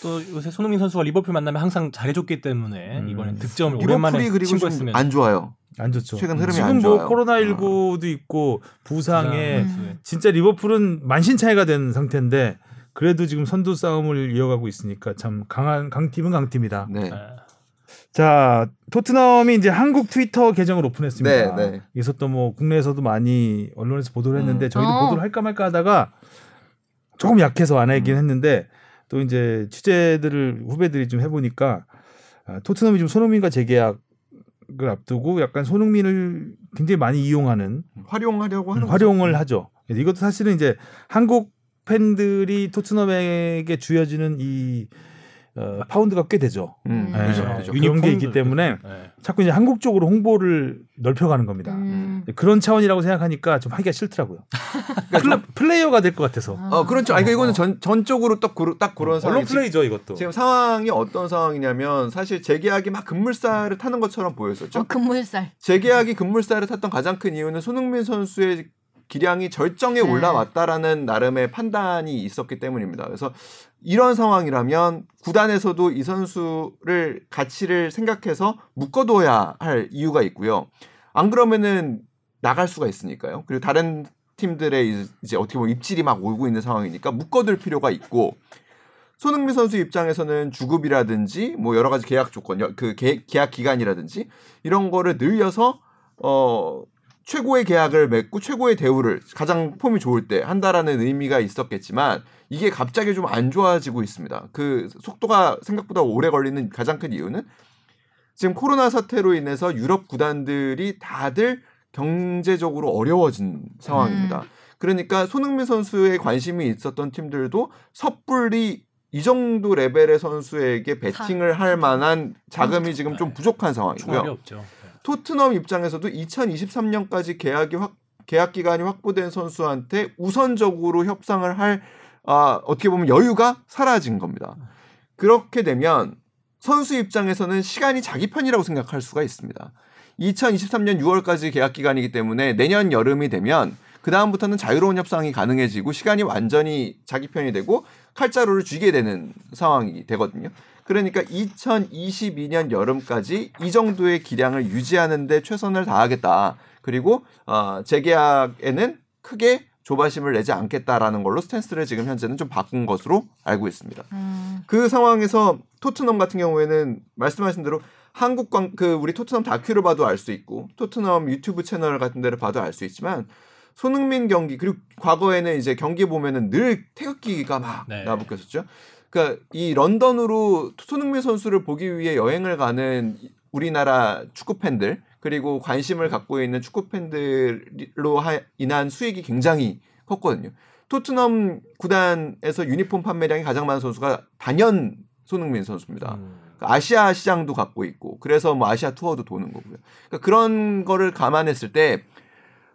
또 요새 손흥민 선수가 리버풀 만나면 항상 잘해줬기 때문에 음. 이번엔 득점을 오랜만에 리버풀이 그리고 좀 친구했으면 안 좋아요. 안 좋죠. 최근 흐름이 지금 안뭐 좋아요. 코로나 19도 있고 부상에 음. 진짜 리버풀은 만신창이가 된 상태인데 그래도 지금 선두 싸움을 이어가고 있으니까 참 강한 강팀은 강팀이다. 네. 네. 자 토트넘이 이제 한국 트위터 계정을 오픈했습니다. 네, 네. 그래서 또 뭐 국내에서도 많이 언론에서 보도를 했는데 음. 저희도 어. 보도를 할까 말까 하다가 조금 약해서 안 음. 하긴 했는데 또 이제 취재들을 후배들이 좀 해보니까 아, 토트넘이 좀 손흥민과 재계약 을 앞두고 약간 손흥민을 굉장히 많이 이용하는 활용하려고 하는 활용을 하죠. 이것도 사실은 이제 한국 팬들이 토트넘에게 주어지는 이 어, 파운드가 꽤 되죠. 음, 예, 그죠, 그죠. 그런 게 있기 유니폼도 때문에 네. 자꾸 이제 한국 쪽으로 홍보를 넓혀가는 겁니다. 음. 그런 차원이라고 생각하니까 좀 하기가 싫더라고요. (laughs) 플레, 플레이어가 될 것 같아서. 어 그렇죠. 아니 그러니까 이거는 전 전적으로 딱, 그러, 딱 그런 상황이 언론 플레이죠 이것도. 지금 상황이 어떤 상황이냐면 사실 재계약이 막 급물살을 타는 것처럼 보였었죠. 어, 금물살. 재계약이 급물살을 탔던 가장 큰 이유는 손흥민 선수의 기량이 절정에 네. 올라왔다라는 나름의 판단이 있었기 때문입니다. 그래서 이런 상황이라면 구단에서도 이 선수를 가치를 생각해서 묶어둬야 할 이유가 있고요. 안 그러면은 나갈 수가 있으니까요. 그리고 다른 팀들의 이제 어떻게 보면 입질이 막 오고 있는 상황이니까 묶어둘 필요가 있고 손흥민 선수 입장에서는 주급이라든지 뭐 여러 가지 계약 조건, 여- 그 계, 계약 기간이라든지 이런 거를 늘려서 어 최고의 계약을 맺고 최고의 대우를 가장 폼이 좋을 때 한다라는 의미가 있었겠지만 이게 갑자기 좀 안 좋아지고 있습니다. 그 속도가 생각보다 오래 걸리는 가장 큰 이유는 지금 코로나 사태로 인해서 유럽 구단들이 다들 경제적으로 어려워진 상황입니다. 그러니까 손흥민 선수의 관심이 있었던 팀들도 섣불리 이 정도 레벨의 선수에게 베팅을 할 만한 자금이 지금 좀 부족한 상황이고요. 토트넘 입장에서도 2023년까지 계약이 확 계약 기간이 확보된 선수한테 우선적으로 협상을 할 아, 어떻게 보면 여유가 사라진 겁니다. 그렇게 되면 선수 입장에서는 시간이 자기 편이라고 생각할 수가 있습니다. 2023년 6월까지 계약 기간이기 때문에 내년 여름이 되면 그 다음부터는 자유로운 협상이 가능해지고 시간이 완전히 자기 편이 되고 칼자루를 쥐게 되는 상황이 되거든요. 그러니까 2022년 여름까지 이 정도의 기량을 유지하는데 최선을 다하겠다. 그리고 어, 재계약에는 크게 조바심을 내지 않겠다라는 걸로 스탠스를 지금 현재는 좀 바꾼 것으로 알고 있습니다. 음. 그 상황에서 토트넘 같은 경우에는 말씀하신 대로 한국 관, 그 우리 토트넘 다큐를 봐도 알 수 있고 토트넘 유튜브 채널 같은 데를 봐도 알 수 있지만 손흥민 경기 그리고 과거에는 이제 경기 보면은 늘 태극기가 막 네. 나붙었었죠. 그러니까 이 런던으로 손흥민 선수를 보기 위해 여행을 가는 우리나라 축구 팬들 그리고 관심을 갖고 있는 축구 팬들로 하- 인한 수익이 굉장히 컸거든요. 토트넘 구단에서 유니폼 판매량이 가장 많은 선수가 단연 손흥민 선수입니다. 음. 그러니까 아시아 시장도 갖고 있고 그래서 뭐 아시아 투어도 도는 거고요. 그러니까 그런 거를 감안했을 때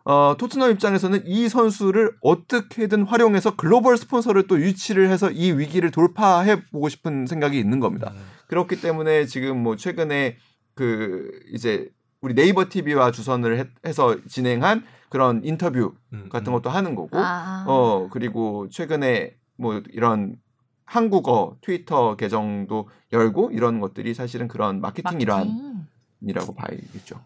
어, 토트넘 입장에서는 이 선수를 어떻게든 활용해서 글로벌 스폰서를 또 유치를 해서 이 위기를 돌파해 보고 싶은 생각이 있는 겁니다. 음. 그렇기 때문에 지금 뭐 최근에 그 이제 우리 네이버 TV와 주선을 해- 해서 진행한 그런 인터뷰 음, 같은 음. 것도 하는 거고 아. 어 그리고 최근에 뭐 이런 한국어 트위터 계정도 열고 이런 것들이 사실은 그런 마케팅 마케팅. 일환이라고 봐야겠죠.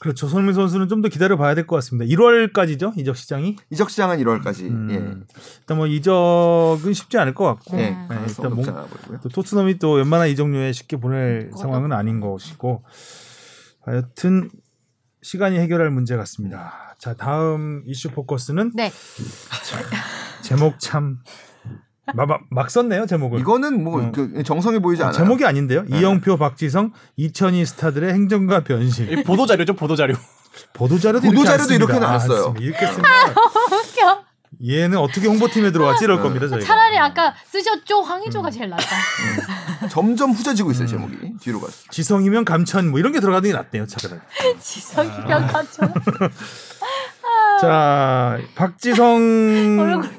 그렇죠. 손흥민 선수는 좀 더 기다려 봐야 될 것 같습니다. 1월까지죠 이적 시장이. 이적 시장은 1월까지 음, 예. 일단 뭐 이적은 쉽지 않을 것 같고. 예. 음. 가능성 일단 뭐-. 또 토트넘이 또 웬만한 이적료에 쉽게 보낼 그것도 상황은 아닌 것이고 하여튼 시간이 해결할 문제 같습니다. 자 다음 이슈 포커스는 네. 제목 참 막, 막, 막 썼네요 제목을. 이거는 뭐 음. 그 정성이 보이지 아, 않아요. 제목이 아닌데요. 네. 이영표, 박지성, 2002 스타들의 행정과 변신. 이 보도 자료죠 보도 자료. 보도 자료도 보도 이렇게 안 자료도. 이렇게는 안 아. 이렇게 쓰면 웃겨. 얘는 어떻게 홍보팀에 들어왔지 이럴 겁니다 저희가. 차라리 아까 쓰셨죠 황희조가 제일 낫다. 점점 후져지고 음. 있어요 제목이 뒤로 가서. 지성이면 감천 뭐 이런 게 들어가는 게 낫네요 차라리. 지성이 아. 명감처럼. 자 박지성 (laughs) 얼굴. 자,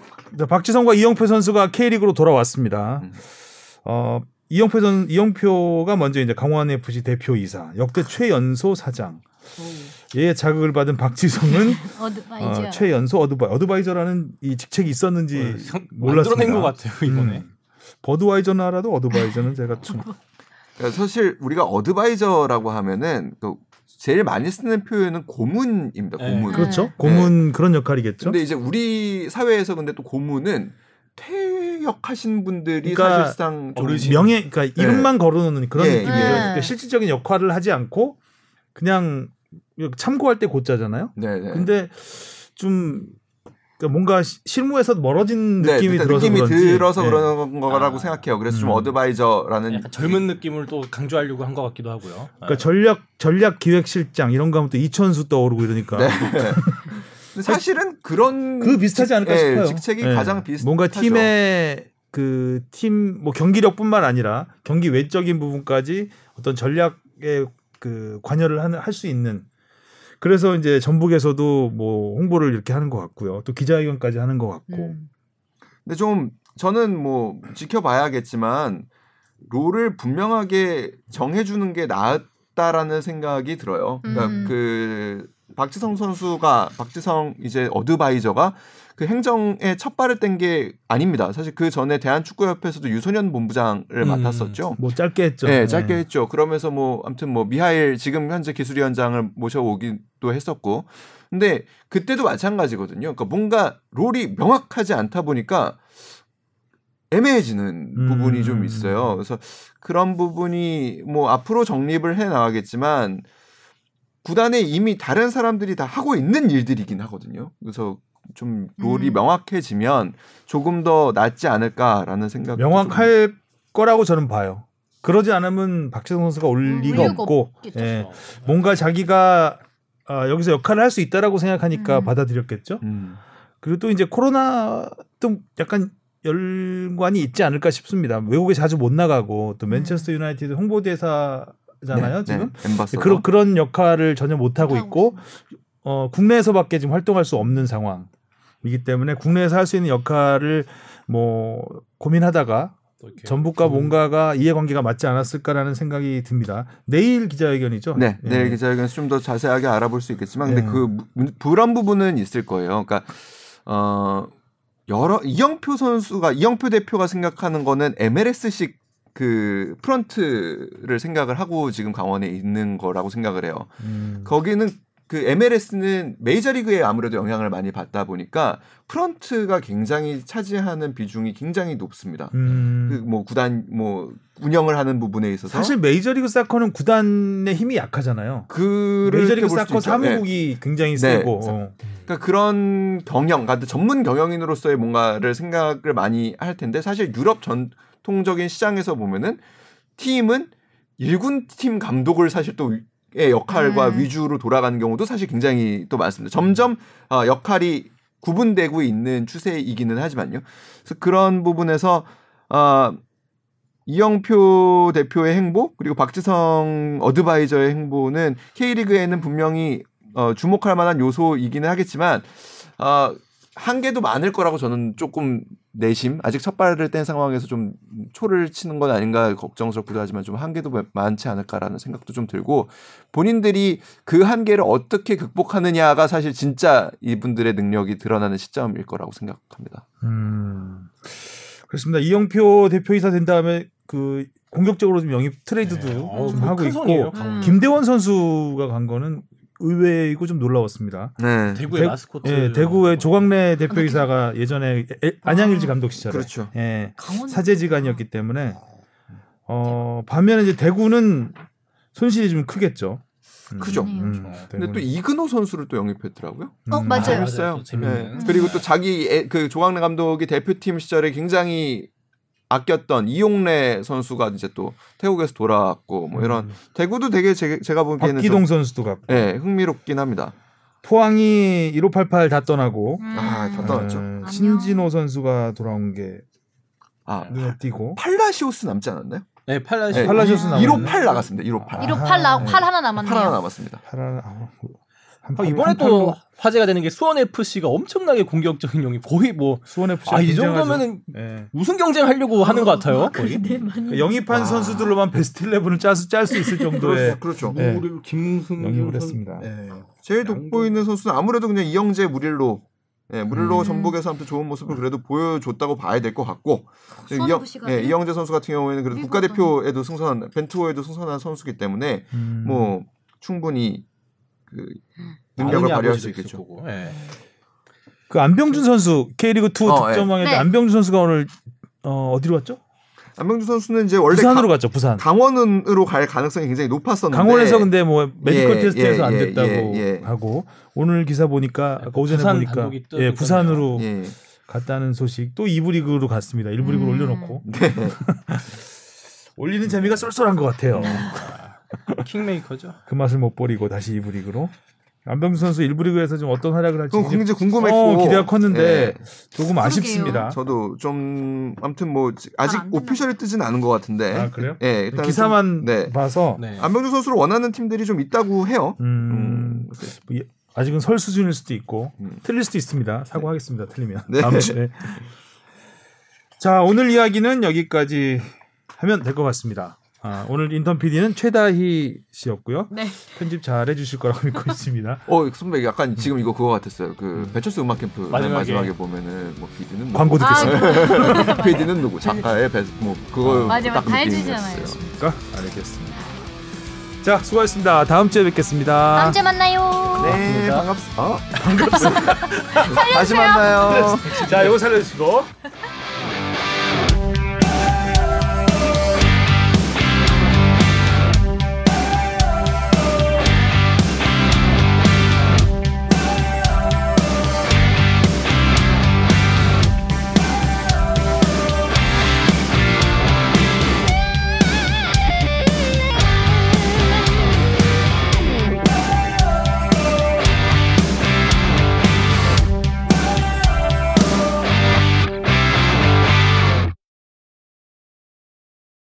박지성과 이영표 선수가 K리그로 돌아왔습니다. 음. 어 이영표 선 이영표가 먼저 이제 강원 FC 대표이사 역대 최연소 사장. 얘의 자극을 받은 박지성은 (laughs) 어드바이저. 어, 최연소 어드바이 어드바이저라는 이 직책이 있었는지 상- 몰랐습니다. 만들어낸 것 같아요 이번에. 음. 버드와이저는 알아도 어드바이저는 제가 좀 (laughs) 그러니까 사실 우리가 어드바이저라고 하면은 그 제일 많이 쓰는 표현은 고문입니다. 네. 고문. 그렇죠. 고문 그런 역할이겠죠. 근데 이제 우리 사회에서 근데 또 고문은 퇴역하신 분들이 그러니까 사실상 좀 어르신. 명예 그러니까 이름만 걸어놓는 그런 예, 느낌이에요. 예. 그러니까 실질적인 역할을 하지 않고 그냥 참고할 때 고자잖아요. 네네. 근데 좀 그러니까 뭔가 시- 실무에서 멀어진 네, 느낌이 일단 들어서 느낌이 그런지 들어서 예. 그런 거라고 아. 생각해요. 그래서 좀 음. 어드바이저라는 약간 젊은 느낌을 또 강조하려고 한 것 같기도 하고요. 그러니까 전략 전략 기획실장 이런 거 하면 또 이천수 떠오르고 이러니까 네. 사실은 그런 그 비슷하지 않을까 직- 예, 싶어요. 직책이 예. 가장 비슷. 뭔가 팀의 그 팀 뭐 경기력뿐만 아니라 경기 외적인 부분까지 어떤 전략에 그 관여를 할수 있는 그래서 이제 전북에서도 뭐 홍보를 이렇게 하는 것 같고요. 또 기자회견까지 하는 것 같고. 음. 근데 좀 저는 뭐 지켜봐야겠지만 롤을 분명하게 정해주는 게 나았다라는 생각이 들어요. 그러니까 음. 그 박지성 선수가 박지성 이제 어드바이저가 그 행정에 첫 발을 뗀 게 아닙니다. 사실 그 전에 대한축구협회에서도 유소년 본부장을 음. 맡았었죠. 뭐 짧게 했죠. 네, 짧게 했죠. 그러면서 뭐 아무튼 뭐 미하일 지금 현재 기술위원장을 모셔오기 도 했었고, 근데 그때도 마찬가지거든요. 그러니까 뭔가 롤이 명확하지 않다 보니까 애매해지는 음. 부분이 좀 있어요. 그래서 그런 부분이 뭐 앞으로 정립을 해 나가겠지만 구단에 이미 다른 사람들이 다 하고 있는 일들이긴 하거든요. 그래서 좀 롤이 음. 명확해지면 조금 더 낫지 않을까라는 생각. 명확할 거라고 저는 봐요. 그러지 않으면 박지성 선수가 올 음, 리가 없고. 예, 뭔가 자기가 아, 여기서 역할을 할 수 있다라고 생각하니까 음. 받아들였겠죠. 음. 그리고 또 이제 코로나도 약간 연관이 있지 않을까 싶습니다. 외국에 자주 못 나가고 또 맨체스터 유나이티드 홍보대사잖아요 네, 지금. 네. 그런 그런 역할을 전혀 못 하고 하고 있고 어, 국내에서밖에 지금 활동할 수 없는 상황이기 때문에 국내에서 할 수 있는 역할을 뭐 고민하다가 전북과 뭔가가 이해관계가 맞지 않았을까라는 생각이 듭니다. 내일 기자회견이죠. 네, 예. 내일 기자회견에서 좀 더 자세하게 알아볼 수 있겠지만, 근데 예. 그 무- 불안 부분은 있을 거예요. 그러니까 어 여러 이영표 선수가 이영표 대표가 생각하는 거는 MLS식 그 프런트를 생각을 하고 지금 강원에 있는 거라고 생각을 해요. 음. 거기는 그 MLS는 메이저리그에 아무래도 영향을 많이 받다 보니까 프런트가 굉장히 차지하는 비중이 굉장히 높습니다. 음. 그뭐 구단 뭐 운영을 하는 부분에 있어서 사실 메이저리그 사커는 구단의 힘이 약하잖아요. 그를 메이저리그 사커. 사무국이 굉장히 네. 세고 사- 어. 그러니까 그런 경영, 그러니까 전문 경영인으로서의 뭔가를 생각을 많이 할 텐데 사실 유럽 전통적인 시장에서 보면은 팀은 일군 팀 감독을 사실 또 의 역할과 음. 위주로 돌아가는 경우도 사실 굉장히 또 많습니다. 점점 어, 역할이 구분되고 있는 추세이기는 하지만요. 그래서 그런 부분에서 어, 이영표 대표의 행보 그리고 박지성 어드바이저의 행보는 K리그에는 분명히 어, 주목할 만한 요소이기는 하겠지만 어, 한계도 많을 거라고 저는 조금 내심 아직 첫 발을 뗀 상황에서 좀 초를 치는 건 아닌가 걱정스럽기도 하지만 좀 한계도 마- 많지 않을까라는 생각도 좀 들고 본인들이 그 한계를 어떻게 극복하느냐가 사실 진짜 이분들의 능력이 드러나는 시점일 거라고 생각합니다. 음. 그렇습니다. 이영표 대표이사 된 다음에 그 공격적으로 좀 영입 트레이드도 네. 좀 하고 큰 있고 손이에요. 음. 김대원 선수가 간 거는 의외이고 좀 놀라웠습니다. 네. 대구의 대- 마스코트. 예, 대구의 조광래 대표이사가 예전에 에- 안양일지 감독 시절에 그렇죠. 예, 사제지간이었기 때문에 어 반면에 이제 대구는 손실이 좀 크겠죠. 음, 크죠. 음, 근데 또. 이근호 선수를 또 영입했더라고요. 어, 맞아요. 재밌어요. 네. 그리고 또 자기 애- 그 조광래 감독이 대표팀 시절에 굉장히 아꼈던 이용래 선수가 이제 또 태국에서 돌아왔고 뭐 이런 음. 대구도 되게 제, 가 보기에는 박기동 좀, 선수도 갔고 네, 흥미롭긴 합니다. 포항이 1588 다 떠나고 음. 아, 다 떠났죠. 어, 신진호 선수가 돌아온 게 아 눈에 띄고 팔라시오스 남지 않았나요? 네, 팔라시. 네, 팔라시오스 남았네. 158 나갔습니다. 158. 158 나오고 네. 8 하나 남았네요. 8 하나 남았습니다. 팔아 아, 한 아, 팔- 이번에 한또 팔로 화제가 되는 게 수원 FC가 엄청나게 공격적인 영입 거의 뭐 수원 FC 아, 이 정도면은 예. 우승 경쟁하려고 하는 것 같아요. 네, 많이. 영입한 와. 선수들로만 베스트 11을 짤수 있을 정도의 그렇죠. 네. 우리 김승 영입을 선- 했습니다. 네. 제일 돋보이는 선수는 아무래도 그냥 이영재 무릴로 예, 무릴로 음. 전북에서 아무튼 좋은 모습을 그래도 보여줬다고 봐야 될 것 같고 수원 이영, 예, 이영재 선수 같은 경우에는 그래도 국가대표에도 승선한 벤투호에도 승선한 선수기 때문에 음. 뭐 충분히 그 능력을 발휘할 수 있겠죠. 거고. 예. 그 안병준 선수 K리그 2 어, 득점왕에 네. 안병준 선수가 오늘 어, 어디로 갔죠? 안병준 선수는 이제 원래 부산으로 가- 갔죠. 부산. 강원으로 갈 가능성이 굉장히 높았었는데 강원에서 근데 뭐 medical 예, 테스트에서 예, 안 예, 됐다고 예, 예. 하고 오늘 기사 보니까 아까 오전에 부산 보니까 예. 부산으로 예. 갔다는 소식 또 2부 리그로 갔습니다. 1부 리그로 음. 올려놓고 (laughs) 네. (laughs) 올리는 재미가 쏠쏠한 것 같아요. 킹메이커죠. 그 맛을 못 버리고 다시 2부 리그로 안병준 선수 1부 리그에서 좀 어떤 활약을 할지 굉장히 궁금했고 어, 기대가 컸는데 예. 조금 아쉽습니다. 저도 좀 아무튼 뭐 아직. 오피셜이 뜨진 않은 것 같은데. 아 그래요? 예, 일단 기사만 네. 봐서 네. 안병준 선수를 원하는 팀들이 좀 있다고 해요. 음, 음, 아직은 설 수준일 수도 있고 음. 틀릴 수도 있습니다. 사과하겠습니다. 틀리면 네. 다음 주에. 자 오늘 이야기는 여기까지 하면 될 것 같습니다. 아, 오늘 인턴 PD는 최다희 씨였고요. 네. 편집 잘 해주실 거라고 믿고 (laughs) 있습니다. 어 선배 약간 지금 이거 그거 같았어요. 그 배철수 음악 캠프 맨 마지막에. 마지막에 보면은 뭐 PD는 광고 아, 듣겠습니다. 그- PD는 누구 작가의 배, 뭐 그거 맞아, 딱다 느낌이었어요. 해주잖아요. 그러니까 알겠습니다. 자 수고하셨습니다. 다음 주에 뵙겠습니다. 다음 주에 만나요. 네 고맙습니다. 반갑습니다. 어? 반갑습니다. (laughs) 다시 만나요. 자 이거 살려주시고.